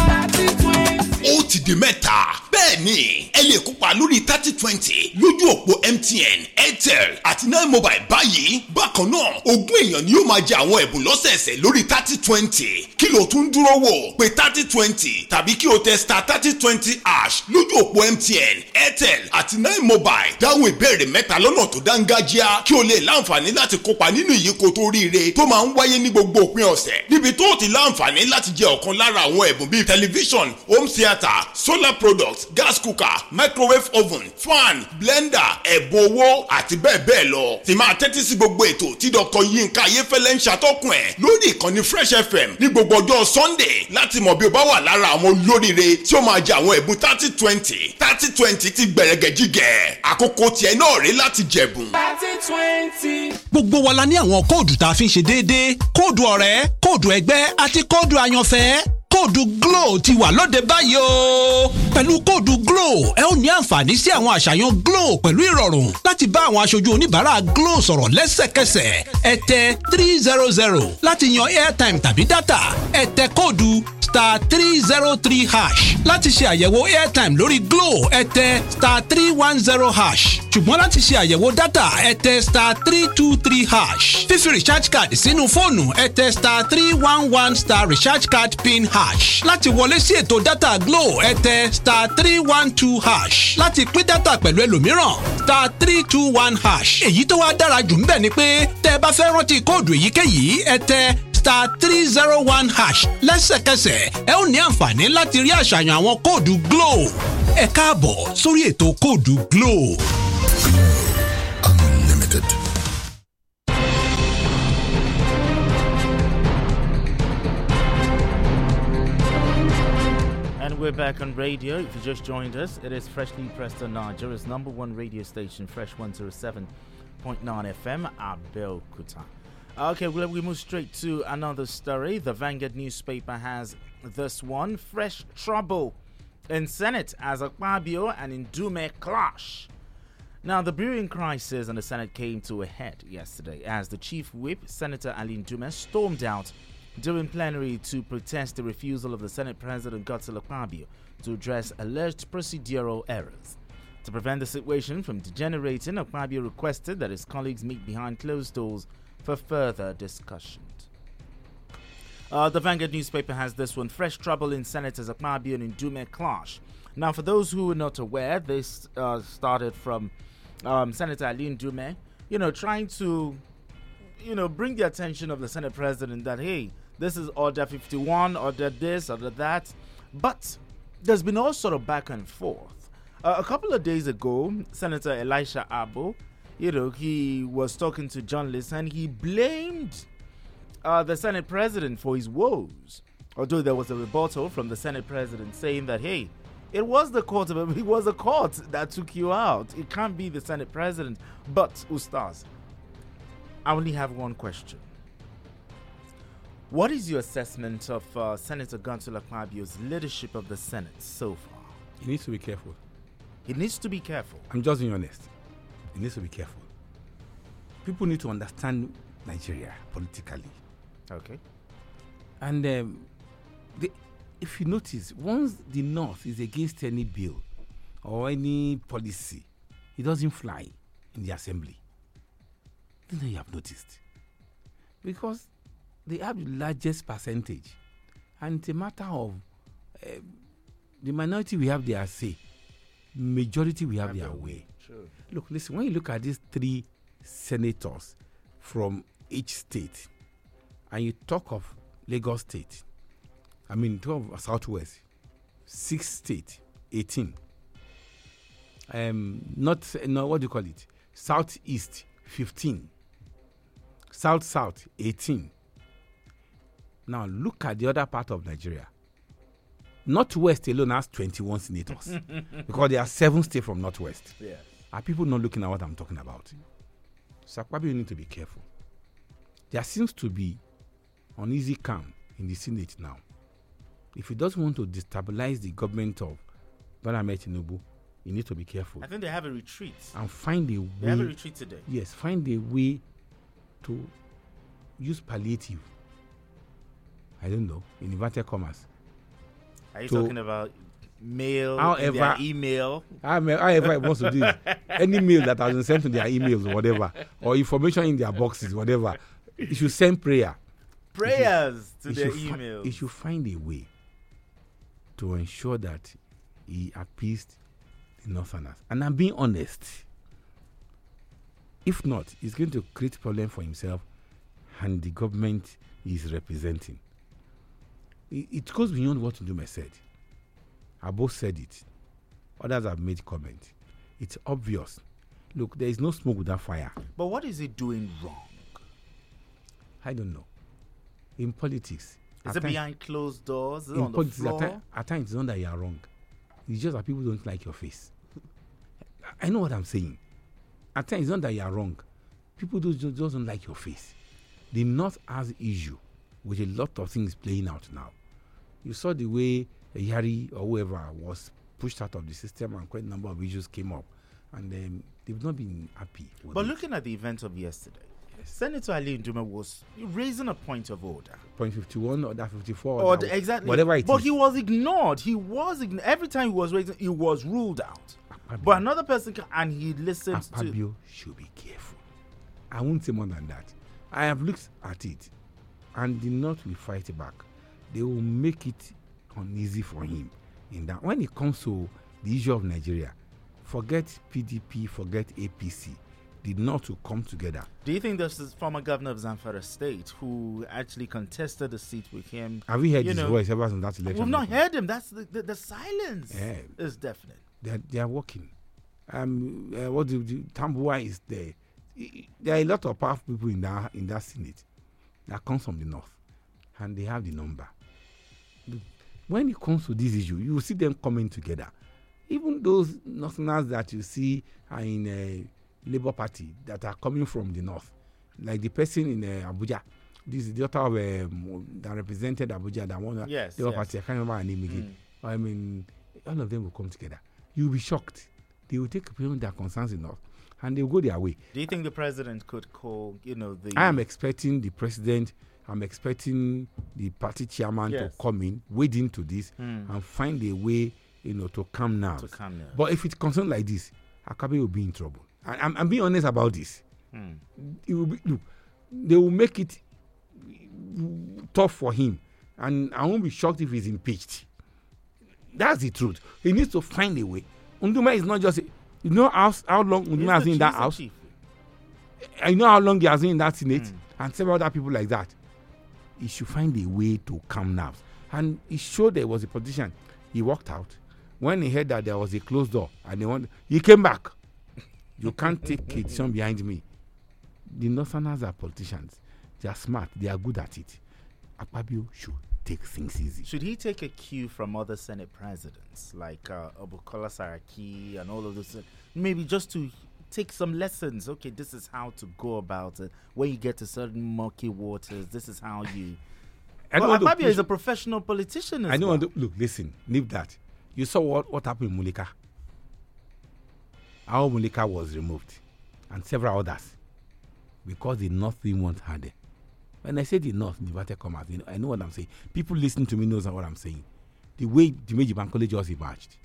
L: thirty twenty.
M: ó ti di mẹ́ta bẹ́ẹ̀ ni ẹ lè kópa lórí thirty twenty lójú òpó MTN Airtel àti nine mobile báyìí. Bákan náà ogún èèyàn ni yóò máa jẹ àwọn ẹ̀bùn lọ́sẹ̀ẹsẹ̀ lórí thirty twenty. Kí ló tún dúró wò? Pé thirty twenty tàbí kí o tẹ star thirty twenty ash lójú òpó MTN Airtel àti nine mobile. Dáhùn ìbéèrè mẹ́ta lọ́nà tó dáńgájíá kí o lè láǹfààní láti kópa nínú ìyíkoto oríire tó máa ń wáyé ní gbogbo òpin ọ̀sẹ̀. Níbi tó ti láǹfààní láti jẹ ọ̀kan lára àwọn ẹ̀bùn bíi tẹlifíṣọ̀n home theatre solar products gas cooker microwave oven fan blender ẹ̀bùn owó àti bẹ́ẹ̀ bẹ́ẹ̀ lọ. tí máa tẹ́tí sí gbogbo ètò tí dr yinka ayéfẹ́lẹ́ ń ṣàtọ́kùn ẹ̀ lórí ìkànnì fresh fm ní gbogbo ọjọ́ sunday láti mọ̀ bí o bá wà lára àwọn olóríire tí ó máa jẹ àwọn ẹ̀bùn thirty twenty thirty twenty ti gbẹ̀rẹ̀gẹ̀ jígẹ̀ àkókò tiẹ̀ náà rí láti jẹ̀bùn.
L: thirty twenty.
K: gbogbo wa la ní àwọn kóòdù tá a fi ń ṣe déédéé kóòdù ọ̀rẹ́ kóòdù ẹgbẹ́ àti kóòdù àyànfẹ́ kóòdù glo ti wà lóde báyìí o. pẹ̀lú kóòdù glo ẹ ó ní àǹfààní sí àwọn àṣàyàn glo pẹ̀lú ìrọ̀rùn láti bá àwọn aṣojú oníbàárà glo sọ̀rọ̀ lẹ́sẹ̀kẹsẹ̀. Ẹ tẹ three zero zero láti yan airtime tàbí data. Ẹ tẹ kóòdù star three zero three hash láti ṣe àyẹ̀wò airtime lórí glo ẹ tẹ star three one zero hash. Ṣùgbọ́n láti ṣe àyẹ̀wò data ẹ tẹ star three two three hash. Fífi recharge card sínú fóònù ẹ tẹ star three one one star recharge card pin hash láti wọlé sí ètò data glo ẹ tẹ star three one two hash láti pín data pẹ̀lú ẹlòmíràn star three two one hash èyí tó wá dára jù ń bẹ̀ ni pé tẹ́ ẹ bá fẹ́ rántí kóòdù èyíkéyìí ẹ tẹ star three zero one hash lẹ́sẹ̀kẹsẹ̀ ẹ ó ní àǹfààní láti rí àṣàyàn àwọn kóòdù glo ẹ káàbọ̀ sórí ètò kóòdù glo.
I: unlimited.
F: And we're back on radio. If you just joined us, it is Freshly Pressed on Nigeria's number one radio station, Fresh 107.9 FM, Abel Kuta. Okay, well, we move straight to another story. The Vanguard newspaper has this one fresh trouble in Senate as Akpabio and Ndume clash. Now, the brewing crisis in the Senate came to a head yesterday as the chief whip, Senator Ali Ndume, stormed out during plenary to protest the refusal of the Senate President Godswill Akpabio to address alleged procedural errors. To prevent the situation from degenerating, Akpabio requested that his colleagues meet behind closed doors for further discussions. Uh, the Vanguard newspaper has this one fresh trouble in Senators Akpabio and Ndume clash. Now, for those who are not aware, this uh, started from um, Senator Ali Ndume, you know, trying to, you know, bring the attention of the Senate President that, hey, this is Order 51, Order this, Order that. But there's been all sort of back and forth. Uh, a couple of days ago, Senator Elisha Abbo, you know, he was talking to journalists and he blamed uh, the Senate President for his woes. Although there was a rebuttal from the Senate President saying that, hey, it was the court it was the court that took you out. It can't be the Senate President. But Ustaz, I only have one question. What is your assessment of uh, Senator Godswill Akpabio's leadership of the Senate so far?
H: He needs to be careful.
F: He needs to be careful.
H: I'm just being honest. He needs to be careful. People need to understand Nigeria politically.
F: Okay.
H: And um, the, if you notice, once the North is against any bill or any policy, it doesn't fly in the assembly. Then you have noticed. Because they have the largest percentage. And it's a matter of uh, the minority we have their say, majority we have, have their way. Look, listen, when you look at these three senators from each state, and you talk of Lagos State, I mean, 12 Southwest, six state, 18. Um, not, no, what do you call it? Southeast, 15. South South, 18. Now look at the other part of Nigeria. Northwest alone has 21 senators because there are seven states from Northwest.
F: Yeah.
H: Are people not looking at what I'm talking about? So probably you need to be careful. There seems to be uneasy calm in the Senate now. If he doesn't want to destabilize the government of Bola Tinubu, you need to be careful.
F: I think they have a retreat.
H: And find a way.
F: They have a retreat today.
H: Yes, find a way to use palliative. I don't know, in inverted commas.
F: Are you talking about mail, however, email?
H: However, it wants to do it. Any mail that has been sent to their emails or whatever, or information in their boxes, whatever, you should send prayer.
F: Prayers
H: should,
F: to their emails.
H: Fi- you should find a way to ensure that he appeased the Northerners. And I'm being honest. If not, he's going to create problem for himself and the government he's representing. It, it goes beyond what Ndume said. I both said it. Others have made comment. It's obvious. Look, there is no smoke without fire.
F: But what is he doing wrong?
H: I don't know. In politics,
F: is it times, behind closed doors?
H: in politics, at, at, times it's not that you are wrong. It's just that people don't like your face. I know what I'm saying. At times it's not that you are wrong. People do, just, just don't like your face. The North has issue with a lot of things playing out now. You saw the way Yari or whoever was pushed out of the system and quite a number of issues came up. And um, they've not been happy.
F: but it. looking at the events of yesterday, Senator Ali Ndume was raising a point of order.
H: Point 51 or that 54
F: or, the, exactly
H: whatever it
F: but
H: is.
F: he was ignored. He was ignored. Every time he was raising, he was ruled out. Akpabio. But another person, can, and he listened
H: Akpabio
F: to.
H: should be careful. I won't say more than that. I have looked at it, and the North will fight back. They will make it uneasy for him. In that, when it comes to the issue of Nigeria, forget PDP, forget APC did not to come together.
F: Do you think this is former governor of Zamfara State who actually contested the seat with him?
H: Have we heard his know, voice ever since that election?
F: We've not heard him. That's the, the, the silence yeah. is definite.
H: They are, they are working. Um, uh, what do, do Tambuwal is there. There are a lot of powerful people in that in that senate that comes from the north, and they have the number. When it comes to this issue, you will see them coming together. Even those northerners that you see are in uh, Labour Party that are coming from the north, like the person in uh, Abuja. This is the daughter of um, that represented Abuja that won
F: yes,
H: Labour
F: yes.
H: Party. I can't remember her name again. Mm. I mean, all of them will come together. You'll be shocked. They will take upon their concerns enough, and they will go their way.
F: Do you think the president could call? You know, the.
H: I am expecting the president. I'm expecting the party chairman yes. to come in, wade into this,
F: mm.
H: and find a way you know, to calm now.
F: To calm nerves.
H: But if it concerns like this, Akpabio will be in trouble. I, I'm, I'm being honest about this.
F: Hmm.
H: It will be, look, they will make it tough for him, and I won't be shocked if he's impeached. That's the truth. He needs to find a way. Ndume is not just. A, you know how how long
F: He's
H: Unduma has been in that house.
F: chief.
H: I know how long he has been in that senate
F: Hmm.
H: and several other people like that. He should find a way to calm nerves. And he showed there was a politician. He walked out. When he heard that there was a closed door and they want, he came back. You can't take a decision behind me. The Northerners are politicians. They are smart. They are good at it. Akpabio should take things easy.
F: Should he take a cue from other Senate presidents like uh, Obukola Saraki and all of those? uh, Maybe just to take some lessons. Okay, this is how to go about it. When you get to certain murky waters, this is how you.
H: I
F: Well,
H: to
F: is a professional politician as
H: I don't
F: well.
H: look. Listen, leave that. You saw what what happened in Mulika. How Mulika was removed, and several others, because the North didn't want her there. When I say the North, in inverted commas, you know, I know what I'm saying. People listening to me knows what I'm saying. The way Dimeji Bankole just emerged.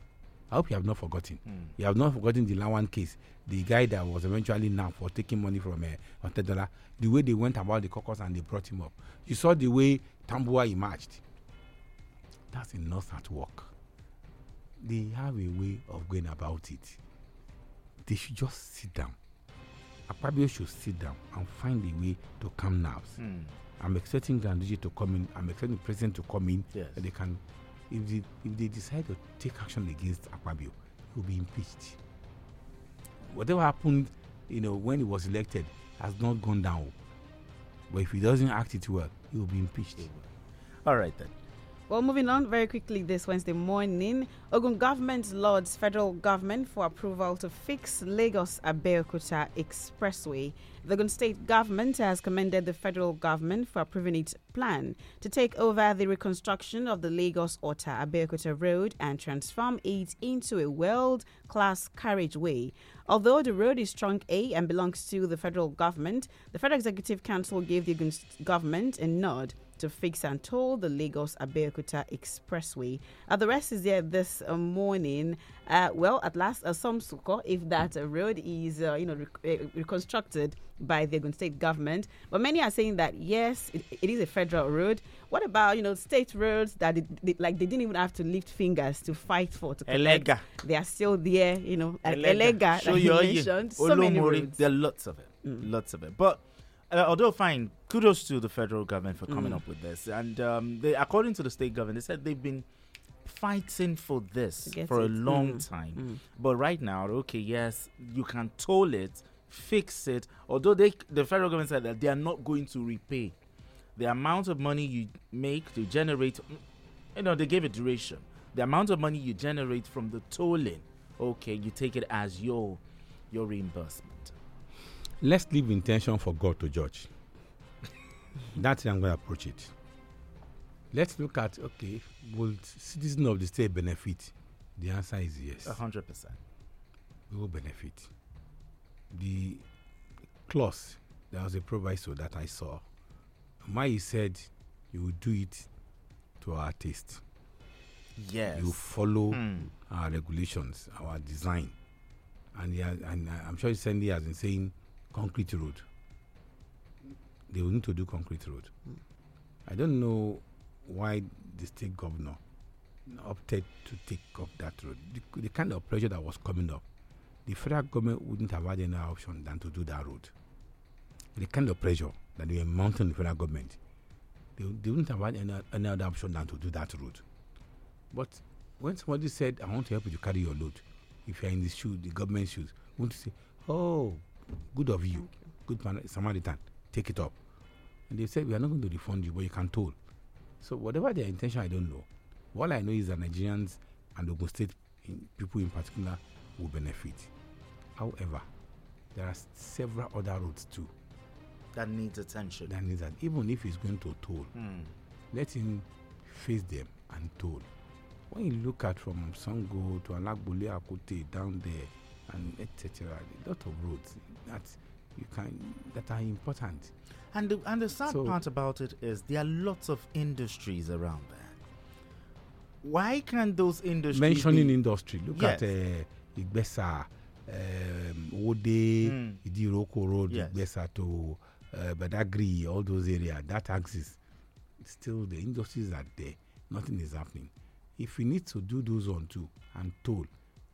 H: I hope you have not forgotten. You have not forgotten the Lawan case, the guy that was eventually now for taking money from a uh, Otedola. The way they went about the caucus and they brought him up. You saw the way Tambuwal emerged. That's enough at work. They have a way of going about it. They should just sit down. Akpabio should sit down and find a way to calm nerves.
F: Hmm.
H: I'm expecting Ganduje to come in. I'm expecting the president to come in.
F: Yes.
H: They can, if they, if they decide to take action against Akpabio, he will be impeached. Whatever happened, you know, when he was elected has not gone down. But if he doesn't act it well, he will be impeached.
F: All right then.
G: Well, moving on very quickly this Wednesday morning, Ogun government lauds federal government for approval to fix Lagos Abeokuta Expressway. The Ogun state government has commended the federal government for approving its plan to take over the reconstruction of the Lagos Ota Abeokuta Road and transform it into a world-class carriageway. Although the road is Trunk A and belongs to the federal government, the Federal Executive Council gave the Ogun government a nod to fix and toll the Lagos Abeokuta Expressway. Uh, the rest is there this uh, morning. Uh, well, at last, uh, some succor if that uh, road is, uh, you know, rec- uh, reconstructed by the Ogun State government. But many are saying that yes, it, it is a federal road. What about you know state roads that it, they, like they didn't even have to lift fingers to fight for to?
F: Elega.
G: They are still there, you know.
F: Elega,
G: Elega,
F: Show
G: like you mentioned, so many roads.
F: There are lots of it. Lots of it. But uh, although fine, kudos to the federal government for coming
G: Mm.
F: up with this. And um, they, according to the state government, they said they've been fighting for this
G: To get
F: for a long
G: Mm.
F: time.
G: Mm.
F: But right now, okay, yes, you can toll it, fix it. Although they, the federal government said that they are not going to repay the amount of money you make to generate. You know, they gave a duration. The amount of money you generate from the tolling, okay, you take it as your your reimbursement.
H: Let's leave intention for God to judge. That's how I'm going to approach it. Let's look at okay, will citizens of the state benefit? The answer is yes.
F: A hundred percent.
H: We will benefit. The clause, there was a proviso that I saw. Mai said you will do it to our taste.
F: Yes.
H: You follow
F: Hmm.
H: our regulations, our design. And, has, and I'm sure Sandy has been saying concrete road. They will need to do concrete road. I don't know why the state governor opted to take up that road. The, the kind of pressure that was coming up, the federal government wouldn't have had any option than to do that road. The kind of pressure that they were mounting the federal government, they, they wouldn't have had any, any other option than to do that road. But when somebody said, I want to help you to carry your load, if you're in the shoes, the government shoes, won't you say, Oh, good of you, good man, Samaritan, take it up. And they said, We are not going to refund you, but you can toll. So, whatever their intention, I don't know. All I know is that Nigerians and Ogun State in, people in particular will benefit. However, there are several other roads too
F: That needs attention.
H: that needs that. Even if he's going to toll,
F: Hmm.
H: let him face them and toll. When you look at from Sango to Alagbole Akute down there and etc., a lot of roads that you can that are important.
F: And the, and the sad
H: So-
F: part about it is there are lots of industries around there. why can't those industries
H: mentioning
F: be-
H: industry look
F: Yes.
H: at uh, Igbesa, um, Ode,
F: Mm.
H: Idiroko Road,
F: Yes.
H: Igbesa to uh, Badagry, all those areas. That axis, still the industries are there. Nothing is happening. If we need to do those on too and toll,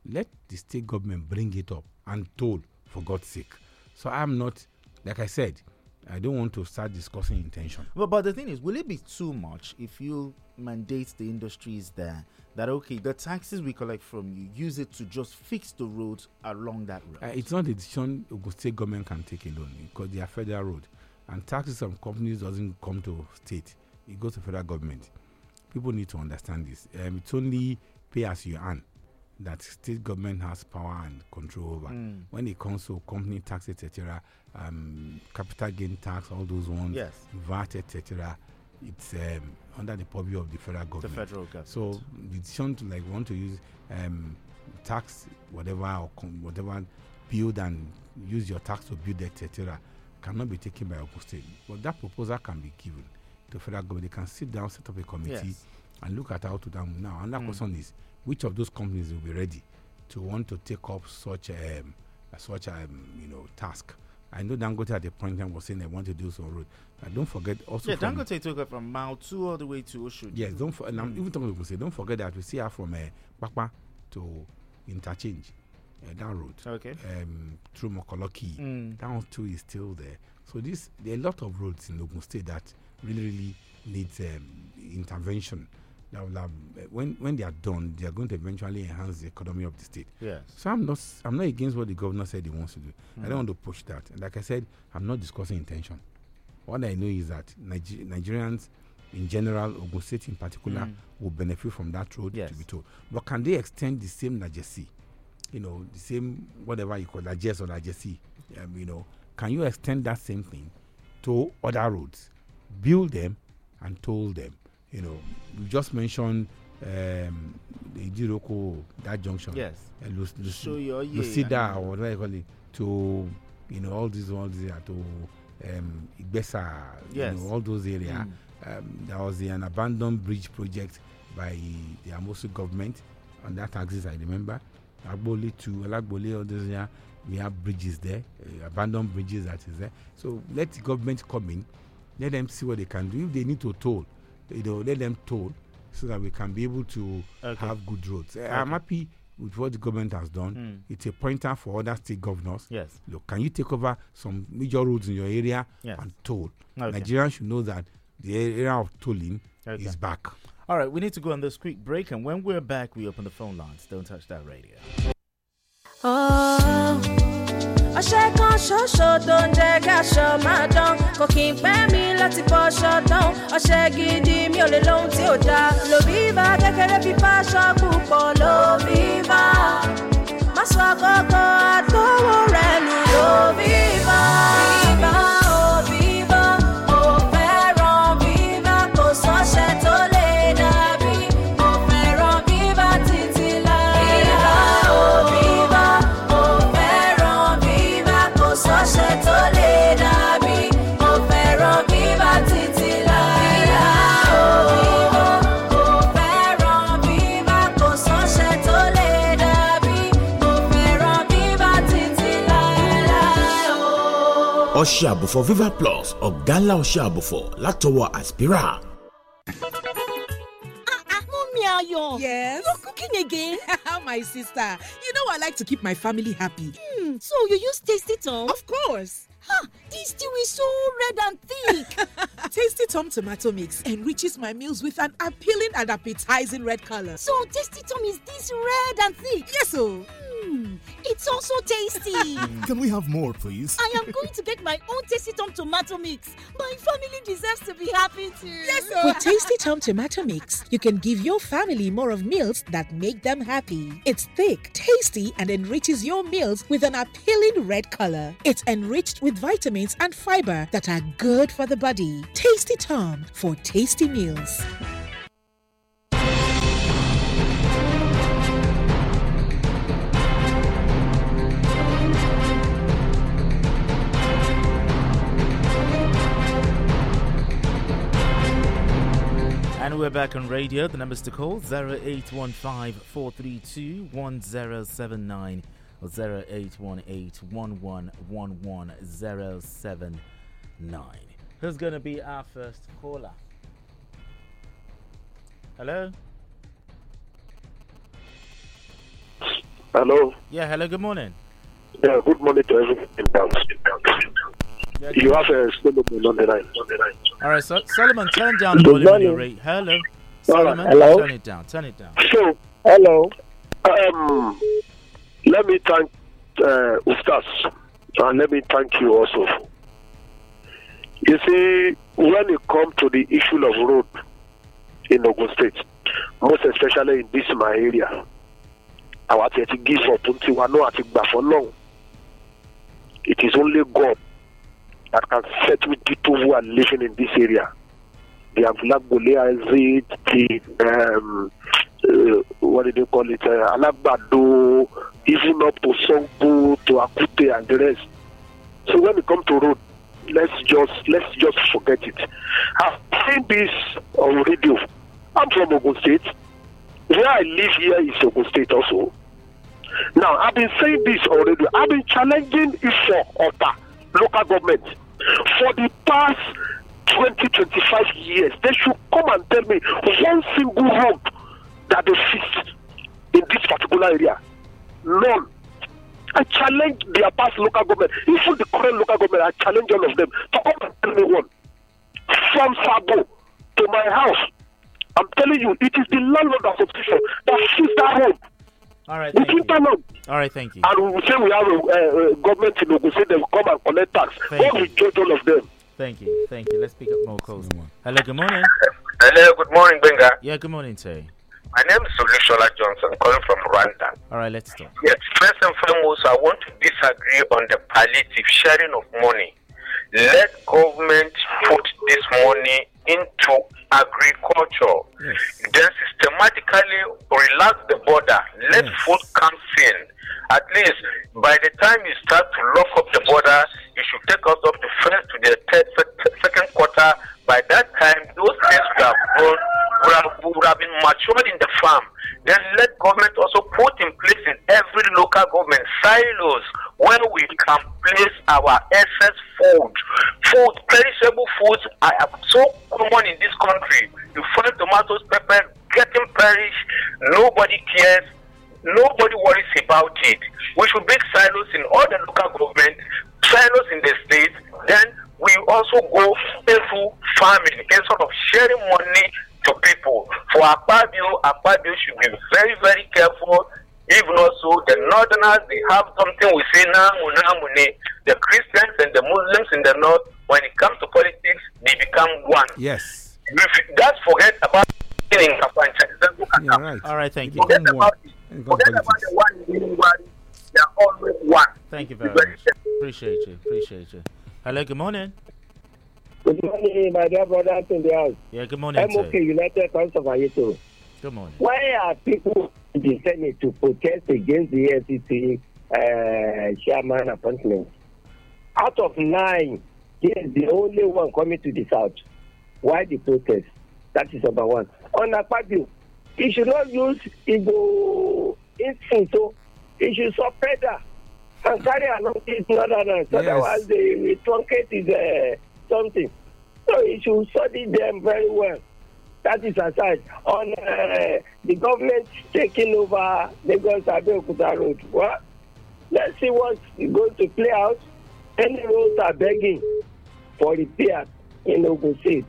H: let the state government bring it up and toll for God's sake. So I'm not, like I said, I don't want to start discussing intention.
F: But, but the thing is, will it be too much if you mandate the industries there that okay, the taxes we collect from you, use it to just fix the roads along that road?
H: Uh, it's not a decision Ogun State government can take alone because they are federal road, and taxes from companies doesn't come to state; it goes to federal government. People need to understand this. Um, it's only pay as you earn that state government has power and control over.
F: Mm.
H: When it comes to company tax, etc., um, capital gain tax, all those ones,
F: Yes.
H: VAT, etc., it's um, under the purview of the federal government.
F: The federal government.
H: So the decision to like want to use um, tax whatever or com- whatever build and use your tax to build etc. cannot be taken by Ogun State. But that proposal can be given to federal government. They can sit down, set up a committee,
F: Yes.
H: and look at how to do now. Another
F: Mm.
H: question is which of those companies will be ready to want to take up such um, a such um, you know task. I know Dangote at the point in time was saying they want to do some road. And don't forget also
F: yeah, Dangote took it from Mile 2 all the way to Oshodi.
H: Yes, don't for, and I'm even talking to say, don't forget that we see her from uh, to interchange uh, down road.
F: Okay.
H: Um, through Mokoloki.
F: Mm.
H: One too is still there. So this there are a lot of roads in Ogun State that really really needs um, intervention. That will have, uh, when when they are done, they are going to eventually enhance the economy of the state.
F: Yes.
H: So I'm not I'm not against what the governor said he wants to do. I
F: Mm.
H: don't want to push that. And like I said, I'm not discussing intention. What I know is that Niger- Nigerians in general, Ogun State in particular,
F: Mm.
H: will benefit from that road
F: Yes.
H: to be told. But can they extend the same Najesi? You know, the same whatever you call Najes or Najesi. Um, you know, can you extend that same thing to other roads? Build them and toll them. You know, you just mentioned um, the Jiroko that junction.
F: Yes.
H: Uh, Lu- Lu-
F: Soyoye
H: Lucida or whatever you call it to you know all these ones there to um, Igbesa,
F: Yes.
H: you know all those areas.
F: Mm.
H: Um, there was an abandoned bridge project by the Amosu government on that axis. I remember Agboli to Alagboli, all those there. We have bridges there, uh, abandoned bridges that is there. So let the government come in, let them see what they can do. If they need to toll, you know, let them toll so that we can be able to
F: Okay.
H: have good roads. Uh,
F: Okay.
H: I'm happy with what the government has done.
F: Mm.
H: It's a pointer for other state governors.
F: Yes.
H: Look, can you take over some major roads in your area
F: Yes.
H: and toll?
F: Okay.
H: Nigerians should know that the area of tolling
F: Okay.
H: is back.
F: All right, we need to go on this quick break, and when we're back, we open the phone lines. Don't touch that radio.
N: Ọṣẹ kan ṣoṣo tó ń jẹ́ káṣọ máa dán kò kí n pẹ́ mi láti bọ́ṣọ dán ọṣẹ gidi mi ò lè lóhun tí ò dáa lòbíbá kékeré fífa aṣọ púpọ̀. Lòbíbá má sọ àkọ́kọ́ àtọwọ́ rẹ̀ nù. Lòbíbá.
O: Ọṣẹ àbùfọ̀ viva plus ọ̀gá ńlá ọṣẹ àbùfọ̀ látọwọ́ aspira.
P: Mommy Ayo. Yes. You're cooking again. my sister. You know I like to keep my family happy. Hmm. So you use Tasty Tom? Of course. Huh, this stew is so red and thick. Tasty Tom tomato mix enriches my meals with an appealing and appetizing red color. So Tasty Tom is this red and thick? Yes, so. Hmm. It's also tasty.
B: Can we have more, please?
P: I am going to get my own Tasty Tom tomato mix. My family deserves to be happy too. Yes, sir.
Q: With Tasty Tom tomato mix, you can give your family more of meals that make them happy. It's thick, tasty, and enriches your meals with an appealing red color. It's enriched with vitamins and fiber that are good for the body. Tasty Tom for tasty meals.
F: And we're back on radio. The numbers to call 0815 432 1079 or 0818 Who's going to be our first caller? Hello?
R: Hello.
F: Yeah, hello, good morning.
R: Yeah, good morning to everyone in.
F: Yeah,
R: You have a Solomon on the line. On the line.
F: All right, so Solomon, turn down the volume on your rate. Hello?
R: Right,
F: Solomon,
R: hello?
F: turn it down, turn it down.
R: So, hello. Um, let me thank uh, Ustas and let me thank you also. You see, when it comes to the issue of road in Ogun State, most especially in this my area, our to give up until we know at gbà. It is only God that can settle people who are living in this area. Have Lagbolea, the um, uh, what do they call it? Uh, even up to Songbo, to Akute, and the rest. So when we come to road, let's just let's just forget it. I've seen this on radio. I'm from Ogun State. Where I live here is Ogun State also. Now I've been saying this already. I've been challenging Ifo Ota local government for the past 20, 25 years. They should come and tell me one single road that they fixed in this particular area. None. I challenge their past local government, even the current local government, I challenge all of them to come and tell me one. From Sabo to my house, I'm telling you, it is the landlord association that fixed that road.
F: All right,
R: We
F: thank you. All right, thank you.
R: and we say we have a government in Ogun State, they will come and collect tax.
F: Thank
R: God will judge all of them.
F: Thank you, thank you. Let's pick up more calls. Hello, good morning.
S: Hello, good morning, Benga.
F: Yeah, good morning, Terry.
S: My name is Solushola Johnson, calling from Rwanda.
F: All right, let's talk.
S: Yes, first and foremost, I want to disagree on the palliative sharing of money. Let government put this money into agriculture. Then systematically relax the border. Let food come in. At least by the time you start to lock up the border, you should take us up to first to the third, second quarter. By that time, those things would have grown, would have, would have been matured in the farm. Then let government also put in place in every local government silos where we can place our excess food. Food, perishable foods are so common in this country. You find tomatoes, pepper getting perished. Nobody cares. Nobody worries about it. We should make silos in all the local government, silos in the state. Then we also go into farming instead of sharing money to people. For Akpabio, Akpabio should be very, very careful. If not so, the northerners, they have something we say, "Namu, namu, the Christians and the Muslims in the north, when it comes to politics, they become one.
H: Yes.
S: Just forget about in Kafanchan.
H: Yeah, right.
F: All right, thank you.
S: Forget about it. Forget about the one in Newbury. They are always one.
F: Thank you very much. Appreciate you. Appreciate you. Hello, good morning.
T: Good morning, my dear brothers in the house.
F: Yeah, good morning,
T: I'm
F: sir.
T: okay, United Council of Ayeto.
F: Good morning.
T: Why are people in the Senate to protest against the EFCC uh, chairman appointment? Out of nine, he is the only one coming to the South. Why the protest? That is number one. On Akpabio, he should not use Igbo instinct, so he should suppress that and carry along his northerners.
U: Yes.
T: Otherwise, they will truncate his uh, something. So he should study them very well. That is aside. On uh, the government taking over Lagos Abeokuta Road, well, let's see what's going to play out. Any roads are begging for repair in Ogun State.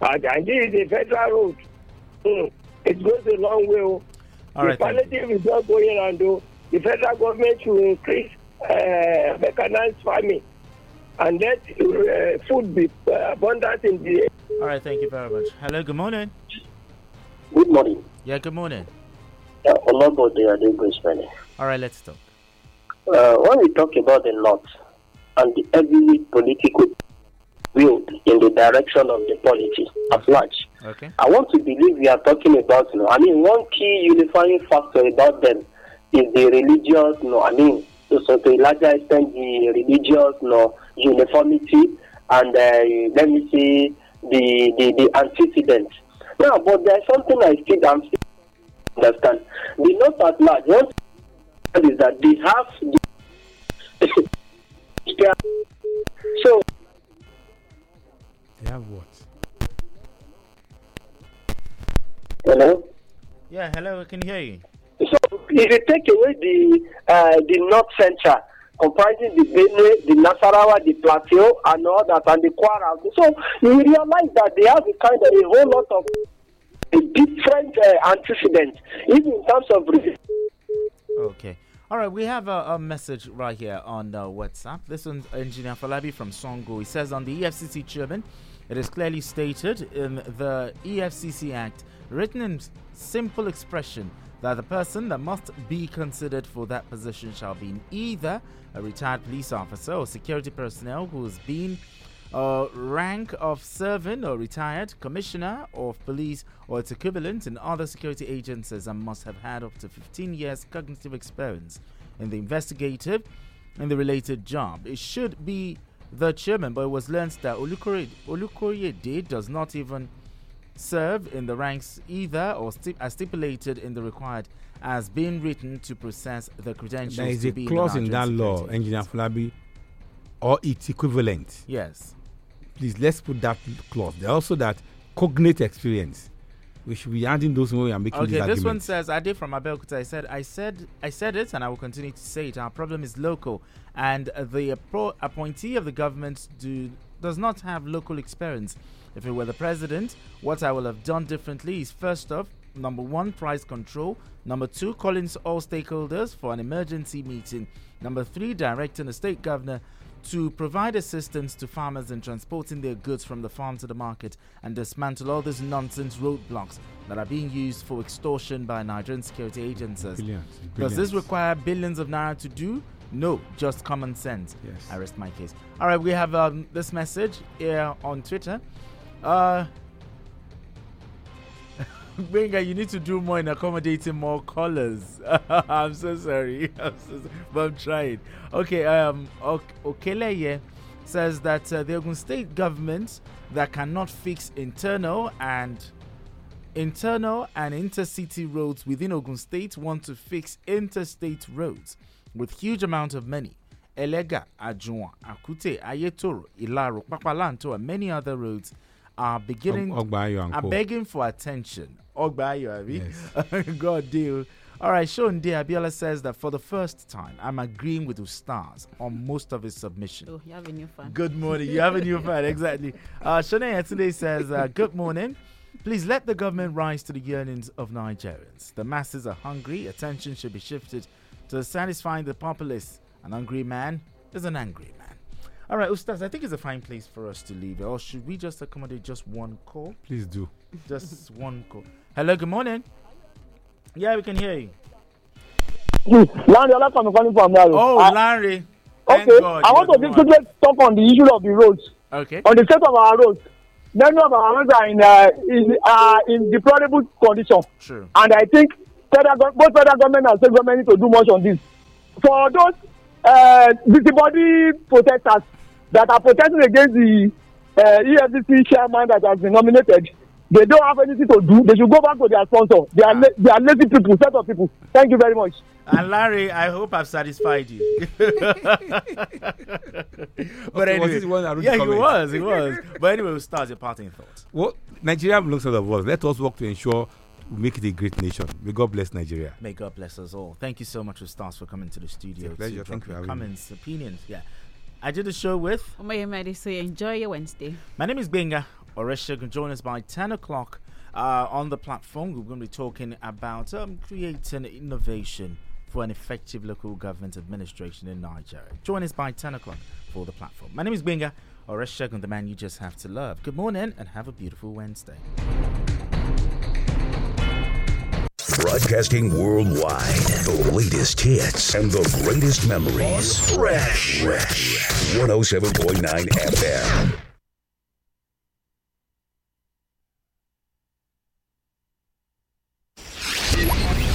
T: And, and this is a federal road. Hmm. It goes a long way. oh.
F: All
T: the
F: right,
T: palliative is not going around. though. The federal government should increase uh, mechanized farming and let uh, food be uh, abundant in the air.
F: All right, thank you very much. Hello, good morning.
V: Good morning.
F: Yeah, good morning.
V: Yeah, Uh.
F: All right, let's talk.
V: Uh, when we talk about the North and the heavy political will in the direction of the polity at large,
F: Okay.
V: I want to believe we are talking about, you know, I mean, one key unifying factor about them is the religious, you know, I mean, to, so to a larger extent, the religious, you know, uniformity and, uh, let me see, the, the, the antecedent. Now, but there's something I still I'm still understand. The North at large, one is that they have the so
H: They have what?
V: hello.
F: Yeah, hello, I can hear you.
V: So if you take away the uh, the North Central, comprising the Benue, the Nasarawa, the Plateau, and all that, and the Kwara, so you realize that they have a kind of a whole lot of a different uh, antecedents, even in terms of.
F: Okay. All right, we have a, a message right here on uh, WhatsApp. This one's Engineer Falabi from Songo. He says on the EFCC chairman, it is clearly stated in the EFCC Act, written in simple expression, that the person that must be considered for that position shall be either a retired police officer or security personnel who has been uh, rank of serving or retired commissioner of police or its equivalent in other security agencies and must have had up to 15 years cognitive experience in the investigative and the related job. It should be the chairman, but it was learned that Olukoyede does not even serve in the ranks either or stip- as stipulated in the required as being written to process the credentials
H: There is
F: to
H: a
F: be
H: clause
F: in,
H: in that law, Engineer Flabi, or its equivalent.
F: Yes.
H: Please let's put that clause. There also that cognate experience. We should be adding those when we are making
F: Okay,
H: this
F: this
H: argument.
F: one says Ade from Abeokuta. I said, I said, I said it, and I will continue to say it. Our problem is local, and the appro- appointee of the government do does not have local experience. If it were the president, what I will have done differently is first off, number one, price control. Number two, calling all stakeholders for an emergency meeting. Number three, directing the state governor to provide assistance to farmers in transporting their goods from the farm to the market and dismantle all these nonsense roadblocks that are being used for extortion by Nigerian security agencies.
H: Brilliant,
F: Does this
H: brilliant.
F: require billions of naira to do? No, just common sense.
H: Yes.
F: I rest my case. All right, we have um, this message here on Twitter. Uh, Benga, you need to do more in accommodating more callers. I'm so sorry. I'm so sorry. But I'm trying. Okay, um, Ok- Okeleye says that uh, the Ogun State government that cannot fix internal and internal and intercity roads within Ogun State want to fix interstate roads with huge amount of money. Elega, Ajuwon, Akute, Ayetoro, Ilaro, Papalanto, and many other roads are beginning
H: Og- Ogbayo and
F: are begging for attention. Ogbayo, Abi. God deal. All right, Sean D. Abiola says that for the first time, I'm agreeing with Ustaz on most of his submissions.
G: Oh, you have a new fan.
F: Good morning. You have a new fan, exactly. Uh, Shanae Yetunde says, uh, Good morning. Please let the government rise to the yearnings of Nigerians. The masses are hungry. Attention should be shifted to satisfying the populace. An hungry man is an angry man. All right, Ustaz, I think it's a fine place for us to leave. Or should we just accommodate just one call?
H: Please do.
F: Just one call. Hello, good morning. Yeah, we can hear you.
W: Larry Olafemi calling from Naro.
F: Oh,
W: I-
F: Larry. Thank
W: Okay,
F: God
W: I want to
F: the one.
W: quickly talk on the issue of the roads.
F: Okay.
W: On the state of our roads, many of our roads are in uh, in, uh, in deplorable condition.
F: True.
W: And I think federal, both federal government and state government need to do much on this. For those uh, busybody protesters that are protesting against the uh, EFCC chairman that has been nominated, they don't have anything to do. They should go back to their sponsor. They are, la- they are lazy people, set of people. Thank you very much.
F: And Larry, I hope I've satisfied you. but
H: was
F: anyway,
H: this one
F: yeah,
H: the
F: he was, he was. But anyway, we'll start your parting thoughts.
H: Well, Nigeria looks at the world. Let us work to ensure we make it a great nation. May God bless Nigeria.
F: May God bless us all. Thank you so much, Ustaz, for coming to the studio.
H: It's a pleasure.
F: to
H: Thank you
F: your
H: for having me.
F: comments, opinions. Yeah. I did the show with.
G: Omayemedi, so enjoy your Wednesday.
F: My name is Benga Oreshegun. can join us by 10 o'clock uh, on the platform. We're going to be talking about um, creating innovation for an effective local government administration in Nigeria. Join us by 10 o'clock for the platform. My name is Benga Oreshegun, the man you just have to love. Good morning and have a beautiful Wednesday.
X: Broadcasting worldwide. The latest hits and the greatest memories. Fresh. Fresh. 107.9 FM.